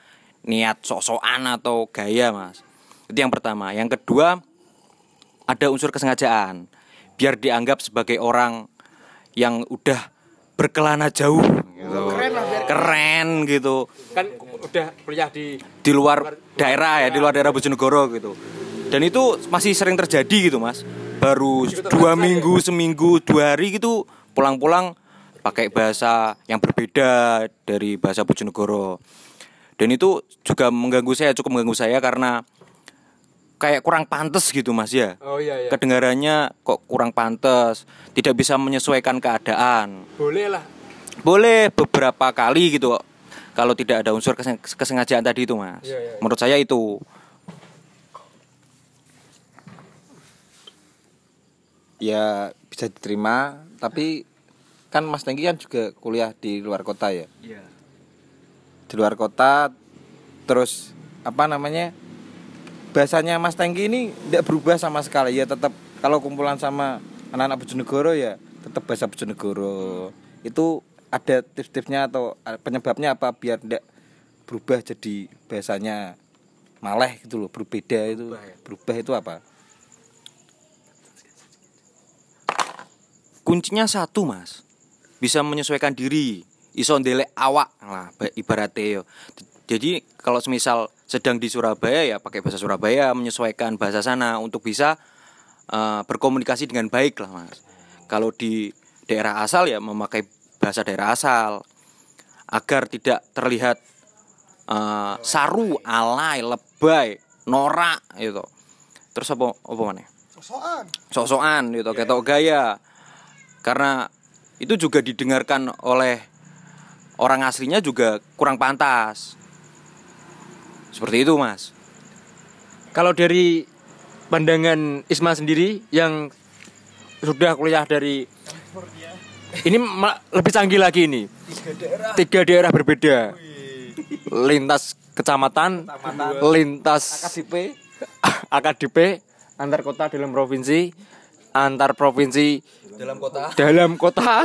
niat sok-sokan atau gaya, Mas. Itu yang pertama. Yang kedua ada unsur kesengajaan. Biar dianggap sebagai orang yang udah berkelana jauh gitu. Keren gitu Kan udah kuliah di di luar daerah ya, di luar daerah Bojonegoro gitu. Dan itu masih sering terjadi gitu mas. Baru dua minggu, seminggu, dua hari gitu pulang-pulang pakai bahasa yang berbeda dari bahasa Bojonegoro. Dan itu juga mengganggu saya, cukup mengganggu saya karena kayak kurang pantas gitu mas ya. Oh iya iya. Kedengarannya kok kurang pantas, tidak bisa menyesuaikan keadaan. Boleh lah. Boleh beberapa kali gitu kalau tidak ada unsur kesen- kesengajaan tadi itu mas. Iya, iya, iya. Menurut saya itu. Ya bisa diterima. Tapi kan Mas Tengki kan juga kuliah di luar kota ya? Iya. di luar kota terus apa namanya bahasanya Mas Tengki ini tidak berubah sama sekali. Ya tetap kalau kumpulan sama anak-anak Bojonegoro ya tetap bahasa Bojonegoro. Itu ada tips-tipsnya atau penyebabnya apa biar tidak berubah jadi bahasanya maleh gitu loh berbeda itu. Berubah itu apa kuncinya satu mas. Bisa menyesuaikan diri. Iso ndelek awak. Lah ba- ibaratnya yo. Jadi kalau semisal sedang di Surabaya ya pakai bahasa Surabaya menyesuaikan bahasa sana untuk bisa eh, berkomunikasi dengan baik lah mas. Kalau di daerah asal ya memakai bahasa daerah asal. Agar tidak terlihat eh, saru alay lebay norak gitu. Terus apa apa mana sosokan sok-sokan gitu. Ketok gaya karena itu juga didengarkan oleh orang aslinya juga kurang pantas. Seperti itu mas. Kalau dari pandangan Isma sendiri yang sudah kuliah dari ini lebih canggih lagi ini. Tiga daerah. Berbeda. Lintas kecamatan, lintas KDP AKDP antar kota dalam provinsi, antar provinsi dalam kota dalam kota.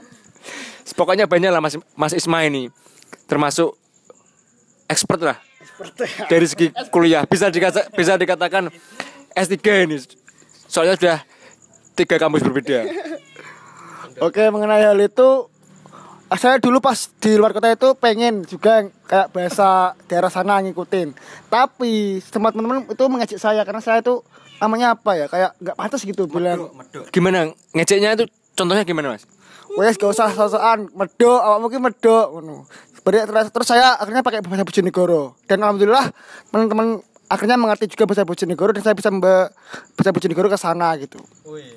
Pokoknya banyak lah Mas Mas Isma ini. Termasuk expert lah. Dari segi kuliah bisa dikata, bisa dikatakan S3 ini. Soalnya sudah tiga kampus berbeda. Oke mengenai hal itu saya dulu pas di luar kota itu pengen juga kayak bahasa daerah sana ngikutin tapi teman-teman itu mengajak saya karena saya itu namanya apa ya? Kayak nggak pantas gitu bilang. Gimana? Ngeceknya itu contohnya gimana Mas? wes gak usah sosokan medok awak mungkin medok terus, terus saya akhirnya pakai bahasa Bojonegoro. Dan alhamdulillah teman-teman akhirnya mengerti juga bahasa Bojonegoro dan saya bisa membawa bahasa Bojonegoro ke sana gitu.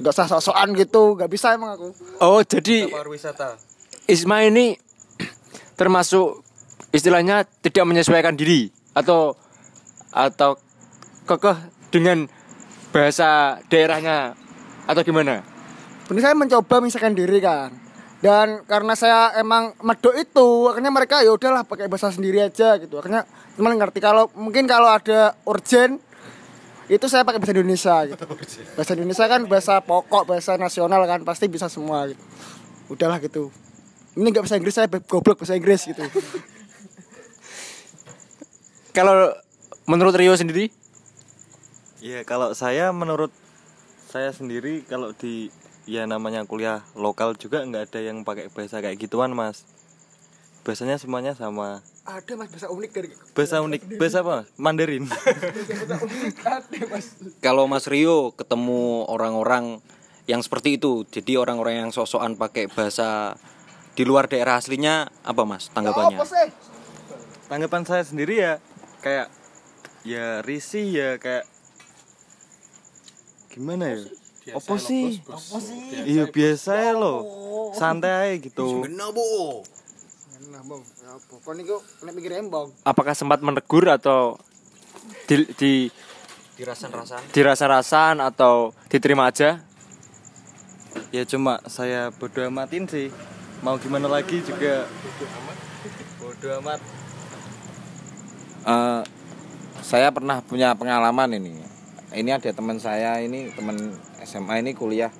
Nggak usah sosokan gitu nggak bisa emang aku. Oh, jadi pariwisata. Isma ini termasuk istilahnya tidak menyesuaikan diri atau atau kekeh dengan bahasa daerahnya atau gimana? Bener saya mencoba misalkan diri kan dan karena saya emang medok itu akhirnya mereka ya udahlah pakai bahasa sendiri aja gitu. Akhirnya teman ngerti kalau mungkin kalau ada urgent itu saya pakai bahasa Indonesia gitu. Bahasa Indonesia kan bahasa pokok bahasa nasional kan pasti bisa semua gitu. Udahlah gitu. Ini nggak bahasa Inggris saya goblok bahasa Inggris gitu. Kalau menurut Rio sendiri Ya kalau saya menurut saya sendiri kalau di ya namanya kuliah lokal juga nggak ada yang pakai bahasa kayak gituan mas. Bahasanya semuanya sama. ada mas bahasa unik dari Bahasa unik, bahasa apa? Mas? Mandarin. kalau Mas Rio ketemu orang-orang yang seperti itu jadi orang-orang yang sosokan pakai bahasa di luar daerah aslinya apa Mas tanggapannya sih Tanggapan saya sendiri ya kayak ya risih ya kayak gimana ya? Apa sih? Iya biasa ya lo. Santai aja gitu. nah bang ya apa kon niku nek mikir embong apakah sempat menegur atau di, di dirasan-rasan dirasa-rasan atau diterima aja? Ya cuma saya bodo amatin sih. Mau gimana lagi juga bodo amat. Eh, saya pernah punya pengalaman ini. Ini ada teman saya ini teman SMA ini kuliah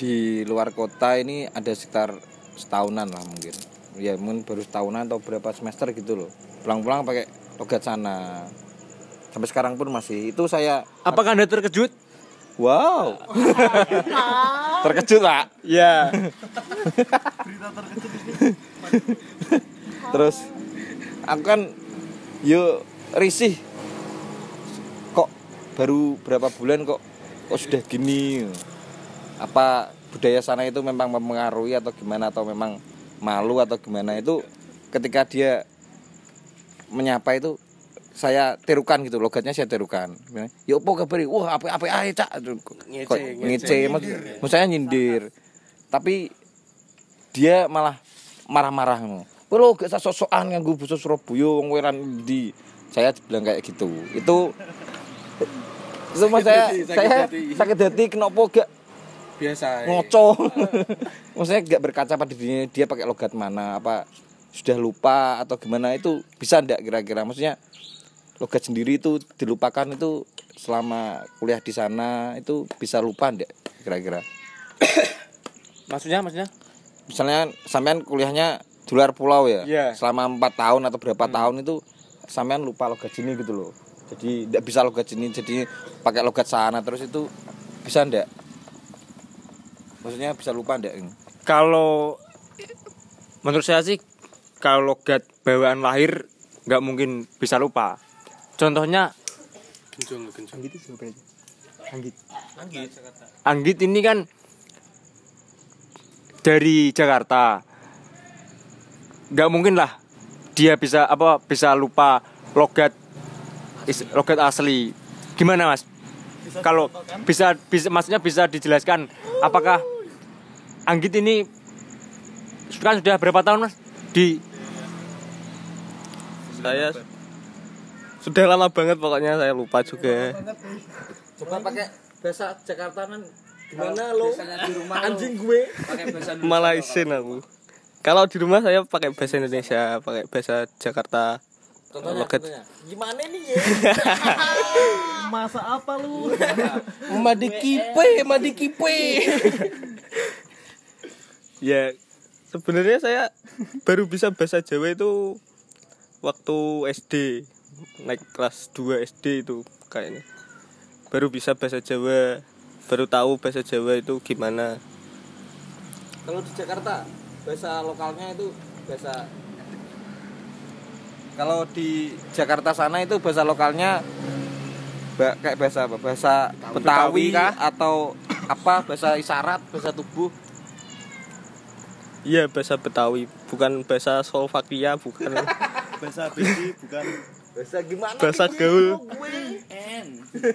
di luar kota ini ada sekitar setahunan lah mungkin. Ya mungkin baru setahunan atau berapa semester gitu loh. Pulang-pulang pakai logat sana. Sampai sekarang pun masih. Itu saya Apakah Anda terkejut? wow. Terkejut, Pak. Ya. Terus aku kan yo risih. Baru berapa bulan kok kok sudah gini? Apa budaya sana itu memang mempengaruhi atau gimana? Atau memang malu atau gimana? Itu ketika dia menyapa itu saya tirukan gitu logatnya saya tirukan ya apa kabar? Wah apa apa ae cak. Ngece ngece. maksud saya nyindir. Tapi dia malah marah-marah ngono. Lho gak usah sok-sokan nganggo basa Surabaya wong weran di saya bilang kayak gitu. Itu Semua saya hati, sakit saya hati. sakit hati kenapa gak biasa ngoco. Maksudnya gak berkaca pada dirinya dia pakai logat mana apa sudah lupa atau gimana itu bisa ndak kira-kira maksudnya logat sendiri itu dilupakan itu selama kuliah di sana itu bisa lupa ndak kira-kira Maksudnya maksudnya? misalnya sampean kuliahnya di luar pulau ya Iya. selama empat tahun atau berapa tahun itu sampean lupa logat sini gitu loh jadi tidak bisa logat sini jadi pakai logat sana terus itu bisa ndak maksudnya bisa lupa ndak Kalau menurut saya sih kalau logat bawaan lahir nggak mungkin bisa lupa. Contohnya genjong genjong Anggit. Anggit ini kan dari Jakarta. Nggak mungkin lah dia bisa apa bisa lupa logat is- logat asli. Gimana mas? Kalau bisa bisa maksudnya bisa dijelaskan apakah Anggit ini kan sudah berapa tahun mas di Saya sudah lama banget pokoknya saya lupa juga. coba pakai bahasa Jakarta kan gimana lo anjing gue Malah isin aku. Kalau di rumah saya pakai bahasa Indonesia, pakai bahasa Jakarta. Contohnya, contohnya. gimana nih ya Masa apa lu? madi kipe madi kipe. Ya sebenarnya saya baru bisa bahasa Jawa itu waktu SD naik kelas 2 SD itu kayaknya. Baru bisa bahasa Jawa baru tahu bahasa Jawa itu gimana. Kalau di Jakarta bahasa lokalnya itu bahasa kalau di Jakarta sana itu bahasa lokalnya ba- kayak bahasa apa? Bahasa Betawi, Betawi kah? atau apa? Bahasa isyarat bahasa tubuh? Iya bahasa Betawi. Bukan bahasa Slovakia bukan. Bahasa BD bukan. Bahasa gimana bahasa gaul. Gue?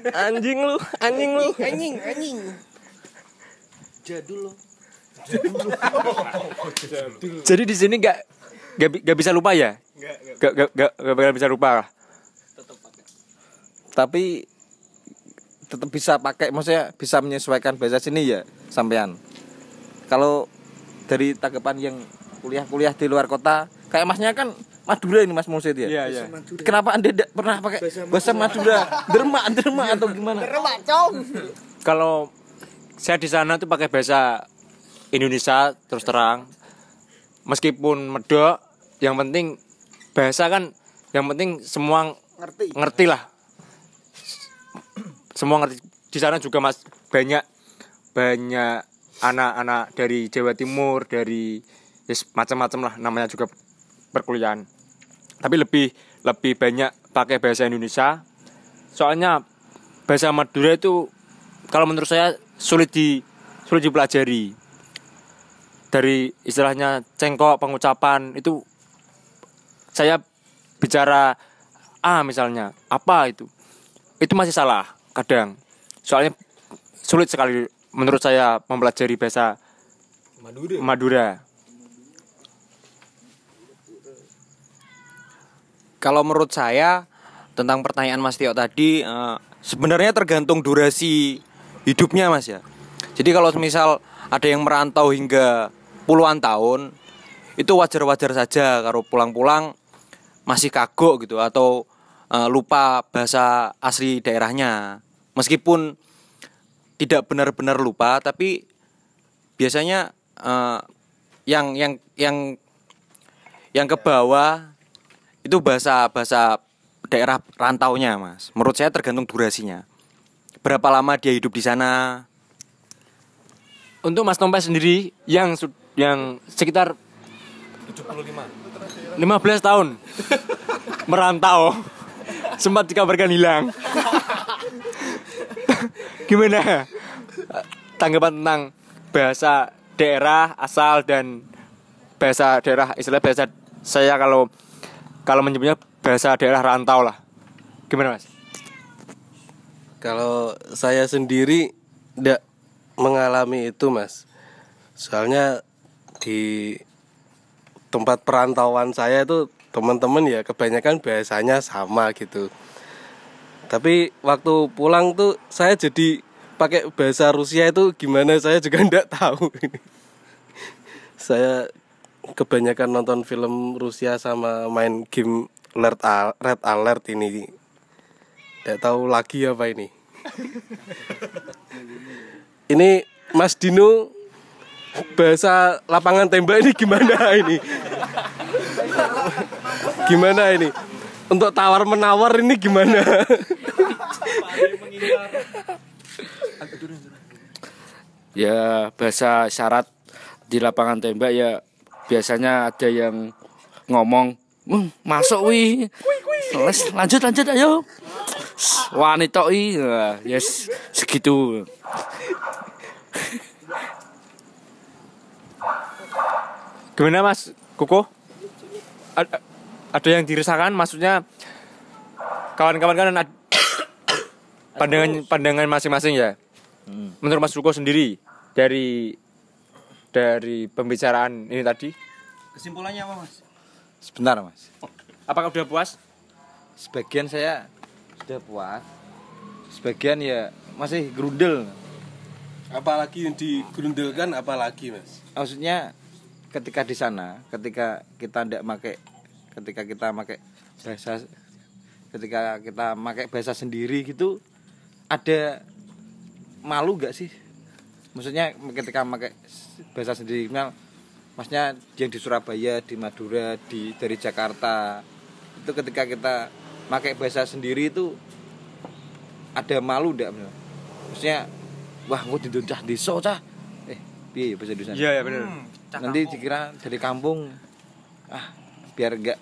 anjing lu anjing lu. Anjing anjing. Jadul loh. Jadi di sini bi- nggak bisa lupa ya? Nggak nggak nggak nggak bakal bisa lupa. tapi tetap bisa pakai maksudnya bisa menyesuaikan bahasa sini ya sampean. Kalau dari tanggapan yang kuliah-kuliah di luar kota kayak masnya kan Madura ini Mas Musid ya? Iya iya. kenapa anda tidak pernah pakai bahasa Madura. derma derma atau gimana? Kalau saya di sana tuh pakai bahasa Indonesia terus terang. Meskipun medok, yang penting bahasa kan yang penting semua Ngerti. ngerti lah. Semua ngerti. Di sana juga mas banyak banyak anak-anak dari Jawa Timur, dari yes, macam-macam lah namanya juga perkuliahan. Tapi lebih lebih banyak pakai bahasa Indonesia. Soalnya bahasa Madura itu kalau menurut saya sulit di sulit dipelajari. Dari istilahnya cengkok pengucapan itu saya bicara A misalnya, apa itu? Itu masih salah kadang. Soalnya sulit sekali menurut saya mempelajari bahasa Madura Madura. Kalau menurut saya tentang pertanyaan Mas Tio tadi eh, sebenarnya tergantung durasi hidupnya Mas ya. Jadi kalau misal ada yang merantau hingga puluhan tahun itu wajar-wajar saja kalau pulang-pulang masih kagok gitu atau eh, lupa bahasa asli daerahnya. Meskipun tidak benar-benar lupa tapi biasanya eh, yang yang yang yang ke bawah itu bahasa bahasa daerah rantaunya mas. Menurut saya tergantung durasinya. Berapa lama dia hidup di sana? Untuk Mas Tompes sendiri yang yang sekitar 75 tahun merantau sempat dikabarkan hilang. Gimana tanggapan tentang bahasa daerah asal dan bahasa daerah istilah bahasa saya kalau kalau menyebutnya bahasa daerah rantau lah. Gimana Mas? Kalau saya sendiri tidak mengalami itu mas Soalnya di tempat perantauan saya itu teman-teman ya kebanyakan bahasanya sama gitu Tapi waktu pulang tuh saya jadi pakai bahasa Rusia itu gimana saya juga ndak tahu. saya kebanyakan nonton film Rusia sama main game Red, Al- Red Alert ini. Tidak tahu lagi apa ini. ini Mas Dino bahasa lapangan tembak ini gimana ini? gimana ini? Untuk tawar menawar ini gimana? Ya bahasa syarat di lapangan tembak ya biasanya ada yang ngomong "Hmm, masuk wi Les, lanjut lanjut ayo wanita i Wah, yes segitu Gimana Mas Kuko? Ada, ada yang dirasakan maksudnya kawan-kawan kan ad- pandangan pandangan masing-masing ya. Menurut Mas Kuko sendiri dari dari pembicaraan ini tadi, Kesimpulannya apa, Mas? Sebentar mas. apakah udah puas? Sebagian saya sudah puas. Sebagian ya masih gerundel. apalagi yang digerundelkan apalagi mas Maksudnya ketika di sana, ketika kita tidak pakai, ketika kita pakai bahasa, ketika kita pakai bahasa sendiri gitu, ada malu gak sih? Maksudnya ketika pakai bahasa sendiri, misal, maksudnya yang di Surabaya, di Madura, di dari Jakarta, itu ketika kita pakai bahasa sendiri itu ada malu Mas? Maksudnya wah gue di cah desa cah. Piye ya bahasa Indonesia? Iya ya benar. Nanti dikira dari kampung. Ah, biar enggak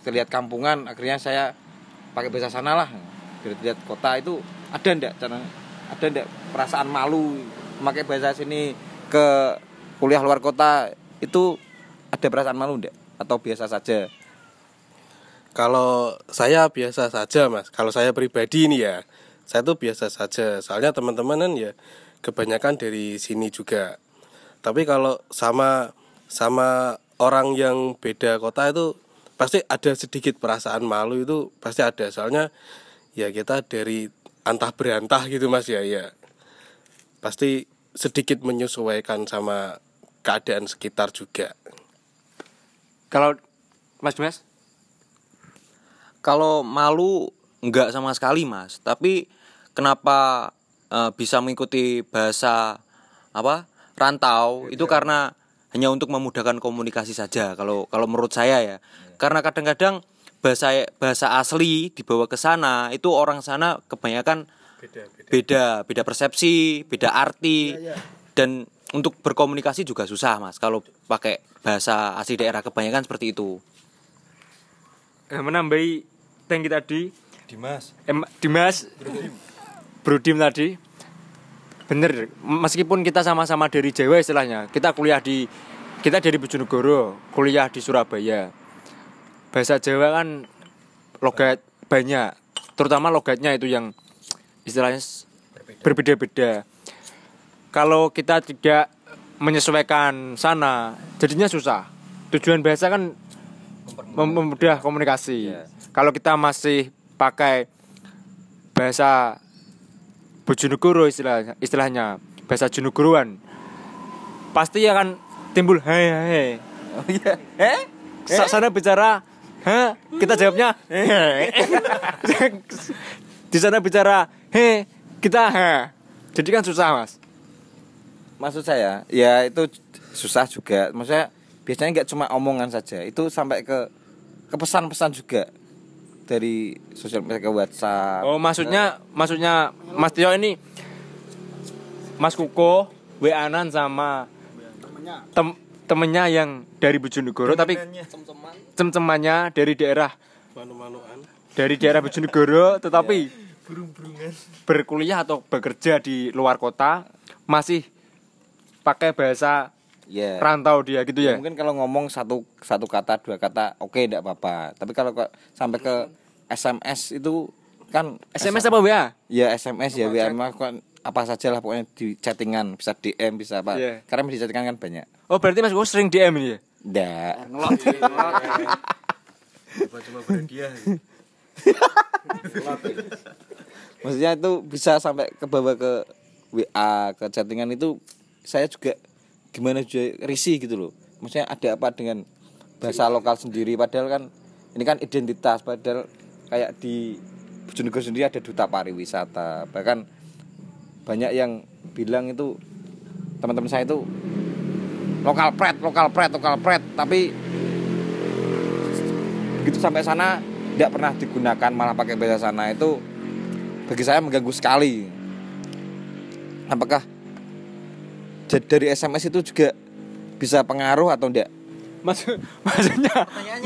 terlihat kampungan, akhirnya saya pakai bahasa sana lah. Biar terlihat kota itu ada ndak cara ada ndak perasaan malu memakai bahasa sini ke kuliah luar kota itu ada perasaan malu ndak atau biasa saja? Kalau saya biasa saja mas, kalau saya pribadi ini ya, saya tuh biasa saja. Soalnya teman-teman kan ya kebanyakan dari sini juga. Tapi kalau sama sama orang yang beda kota itu pasti ada sedikit perasaan malu itu pasti ada. Soalnya ya kita dari antah berantah gitu mas ya ya. Pasti sedikit menyesuaikan sama keadaan sekitar juga. Kalau Mas Dimas, Kalau malu enggak sama sekali mas, tapi kenapa eh, bisa mengikuti bahasa apa rantau itu karena hanya untuk memudahkan komunikasi saja. Kalau kalau menurut saya ya, karena kadang-kadang bahasa bahasa asli dibawa ke sana itu orang sana kebanyakan beda beda. persepsi, beda arti dan untuk berkomunikasi juga susah mas kalau pakai bahasa asli daerah kebanyakan seperti itu. eh, menambahi thank you tadi, Dimas. Em, Dimas, Brodim tadi, bener. Meskipun kita sama-sama dari Jawa istilahnya, kita kuliah di kita dari Bojonegoro, kuliah di Surabaya. Bahasa Jawa kan logat banyak, terutama logatnya itu yang istilahnya berbeda-beda. Kalau kita tidak menyesuaikan sana, jadinya susah. Tujuan bahasa kan mem- memudah komunikasi. Kalau kita masih pakai bahasa Bojonegoro istilahnya, istilahnya bahasa Jonegoroan, pasti akan timbul hei hei. Oh iya. Eh? Sa- Sana bicara, heh, kita jawabnya, hei. Di sana bicara, hei, kita heh. Jadi kan susah mas. maksud saya ya itu susah juga maksudnya biasanya nggak cuma omongan saja itu sampai ke ke pesan-pesan juga dari sosial media ke WhatsApp. Oh maksudnya, maksudnya Mas Tio ini, Mas Kuko, Weanan sama tem temennya yang dari Bojonegoro tapi cem-cemannya dari daerah Manu-manuan. dari daerah Bojonegoro tetapi berkuliah atau bekerja di luar kota masih pakai bahasa ya rantau dia gitu ya. mungkin kalau ngomong satu satu kata dua kata oke tidak apa-apa. Tapi kalau sampai ke SMS itu kan SMS apa WA? ya SMS ya WA kan apa saja lah pokoknya di chattingan bisa DM bisa apa. Iya. karena di chattingan kan banyak. Oh berarti Mas Kuko sering DM ini ya? Nggak. coba-coba berhadiah maksudnya itu bisa sampai ke bawah ke WA ke chattingan itu saya juga gimana juga risih gitu loh. Maksudnya ada apa dengan bahasa lokal sendiri? Padahal kan ini kan identitas padahal kayak di Bojonegoro sendiri ada duta pariwisata. Bahkan banyak yang bilang itu teman-teman saya itu lokal pret lokal pret lokal pret. Tapi begitu sampai sana tidak pernah digunakan malah pakai bahasa sana itu bagi saya mengganggu sekali. Apakah dari SMS itu juga bisa pengaruh atau enggak Maksud, maksudnya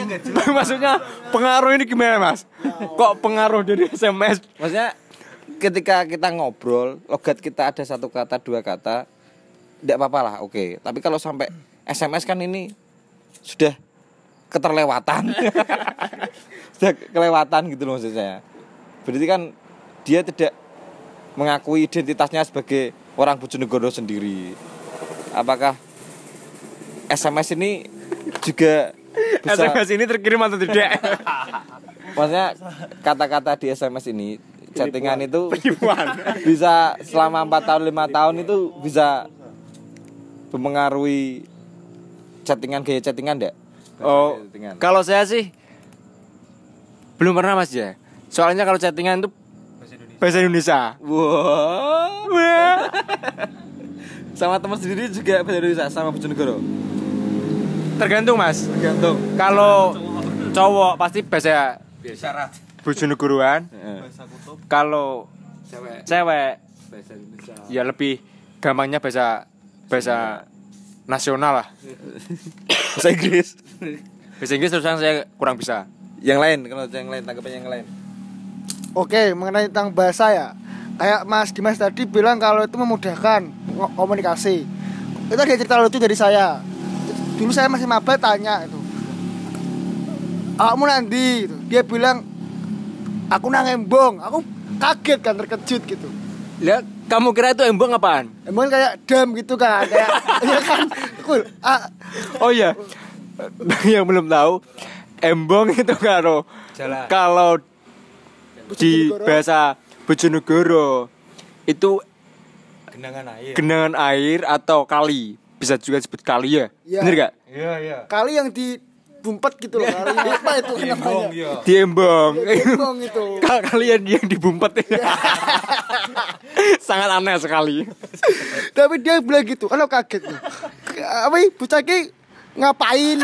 maksudnya pengaruh ini gimana mas? Kok pengaruh dari SMS? maksudnya ketika kita ngobrol logat kita ada satu kata dua kata tidak apa-apa lah oke. Tapi kalau sampai SMS kan ini sudah keterlewatan. Sudah kelewatan gitu loh maksud saya berarti kan dia tidak mengakui identitasnya sebagai orang Bojonegoro sendiri. Apakah SMS ini juga bisa SMS ini terkirim atau tidak? Maksudnya kata-kata di SMS ini chattingan itu bisa selama 4 tahun 5 tahun itu bisa mempengaruhi chattingan gaya chattingan enggak? Oh, Chattingan. kalau saya sih belum pernah mas ya. Soalnya kalau chattingan itu bahasa Indonesia. Wow. Wah. Sama teman sendiri juga bahasa Indonesia sama Bojonegoro. Tergantung mas. Tergantung. Kalau cowok pasti bahasa Syarat. Bojonegoroan. Heeh. Kalau cewek Bahasa Indonesia. ya lebih gampangnya bahasa bahasa nasional lah. Bahasa Inggris. Bahasa Inggris terus saya kurang bisa. Yang lain kalau yang lain tanggapan yang lain. Oke, mengenai tentang bahasa ya. Kayak Mas Dimas tadi bilang kalau itu memudahkan komunikasi. Itu ada cerita lucu dari saya. Dulu saya masih maba tanya itu. Kamu nanti gitu. Dia bilang aku nang embong. Aku kaget kan terkejut gitu. Lihat, kamu kira itu embong apaan? Embong kayak dam gitu kan, kayak ya kan. Cool. Ah, Oh iya. Yang belum tahu, embong itu kalau kalau di bahasa Bojonegoro itu genangan air genangan air atau kali. Bisa juga disebut kali ya. Iya. Bener gak? iya iya. Kali yang di bumpet gitu loh kali. Apa itu namanya? Di embong. embong itu. Kal- Kalian yang dibumpet Sangat aneh sekali. Tapi dia bilang gitu kan aku kaget tuh. Apa ini, bocah ki ngapain?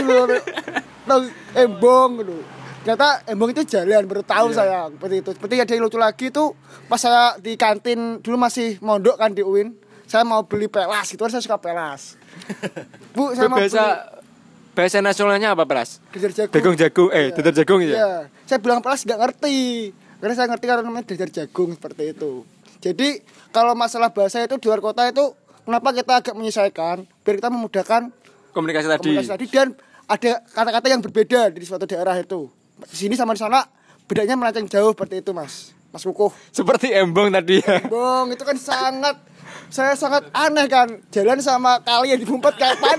Nang embong gitu. Ternyata embong itu jalan baru tahu saya seperti itu. Seperti ada yang lucu lagi tuh pas saya di kantin dulu masih mondok kan di UIN saya mau beli pelas gitu kan saya suka pelas bu saya mau Bahasa beli Bahasa nasionalnya apa Pras? dadar jagung Jagung jagung Eh Iya. dadar jagung ya? Iya, saya bilang pelas nggak ngerti. Karena saya ngerti karena namanya dadar jagung seperti itu. Jadi kalau masalah bahasa itu di luar kota itu kenapa kita agak menyesuaikan biar kita memudahkan Komunikasi tadi komunikasi tadi dan ada kata-kata yang berbeda di suatu daerah itu. Di sini sama di sana bedanya melenceng jauh seperti itu, Mas. Mas Kukuh. Seperti embong tadi ya Bong, itu kan sangat saya sangat aneh kan jalan sama kali yang dibumpet kapan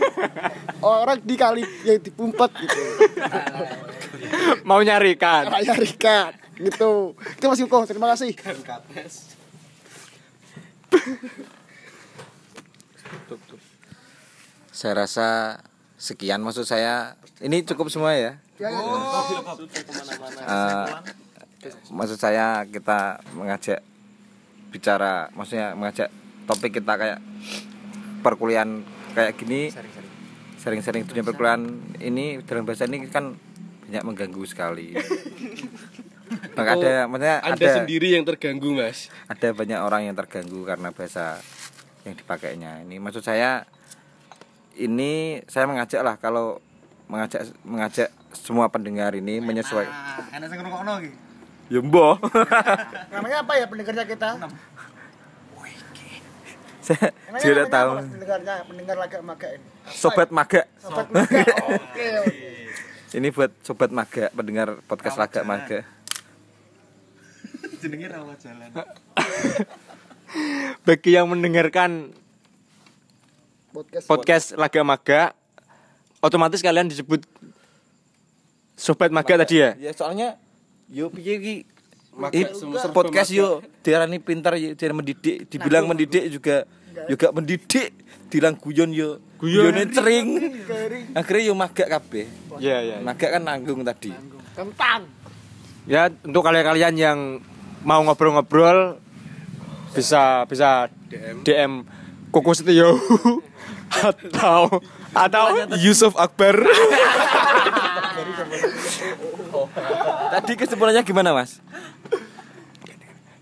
orang di kali yang dibumpet gitu. Mau nyarikan Raya Rikat gitu. Itu Mas Yuko terima kasih. Saya rasa sekian maksud saya. Ini cukup semua ya. Eh, maksud saya kita mengajak bicara maksudnya mengajak topik kita kayak perkuliahan kayak gini sering-sering dunia perkuliahan ini dalam bahasa ini kan banyak mengganggu sekali. Maka ada maksudnya Anda ada sendiri yang terganggu mas? Ada banyak orang yang terganggu karena bahasa yang dipakainya. Ini maksud saya ini saya mengajak lah kalau mengajak mengajak semua pendengar ini menyesuaikan Enak sing ngrungokno iki. ya mbah. Namanya apa ya pendengarnya kita saya juga namanya tahu. Apa, Mas, pendengarnya pendengar laga maga ini? Sobat maga. Sobat maga. Oke oke. ini buat sobat maga pendengar podcast laga maga. Jenenge rawat jalan. Bagi yang mendengarkan podcast. podcast Laga Maga Otomatis kalian disebut Sobat Maga tadi ya? ya soalnya yo piye serba podcast yo diarani pintar yo diarani mendidik. Dibilang mendidik juga juga mendidik. Dibilang guyon yo guyone cering akhirnya yo magak kabeh. Iya, iya. magak kan nanggung tadi. Kentang. Ya untuk kalian-kalian yang mau ngobrol-ngobrol bisa bisa DM, Koko Setio atau atau Yusuf Akbar. tadi kesimpulannya gimana mas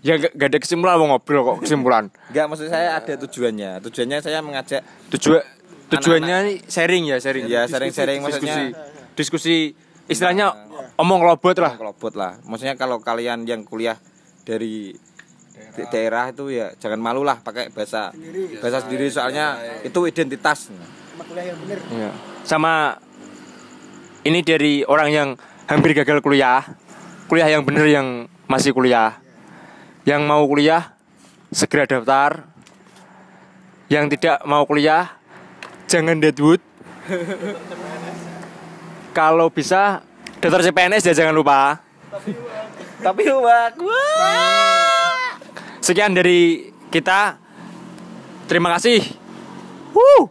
ya gak, gak ada kesimpulan mau ngobrol kok kesimpulan. Enggak maksud saya ada tujuannya tujuannya saya mengajak Tujuan tujuannya ini sharing ya sharing. Ya, sharing-sharing maksudnya. diskusi istilahnya omong kelobot lah. kelobot lah maksudnya kalau kalian yang kuliah dari di daerah itu ya jangan malu lah pakai bahasa bahasa sendiri soalnya itu identitas Sama kuliah yang. Iya. Sama ini dari orang yang hampir gagal kuliah, kuliah yang bener yang masih kuliah, yang mau kuliah segera daftar, yang tidak mau kuliah jangan deadwood. Kalau bisa daftar CPNS ya jangan lupa. tapi wak Sekian dari kita. Terima kasih. Woo!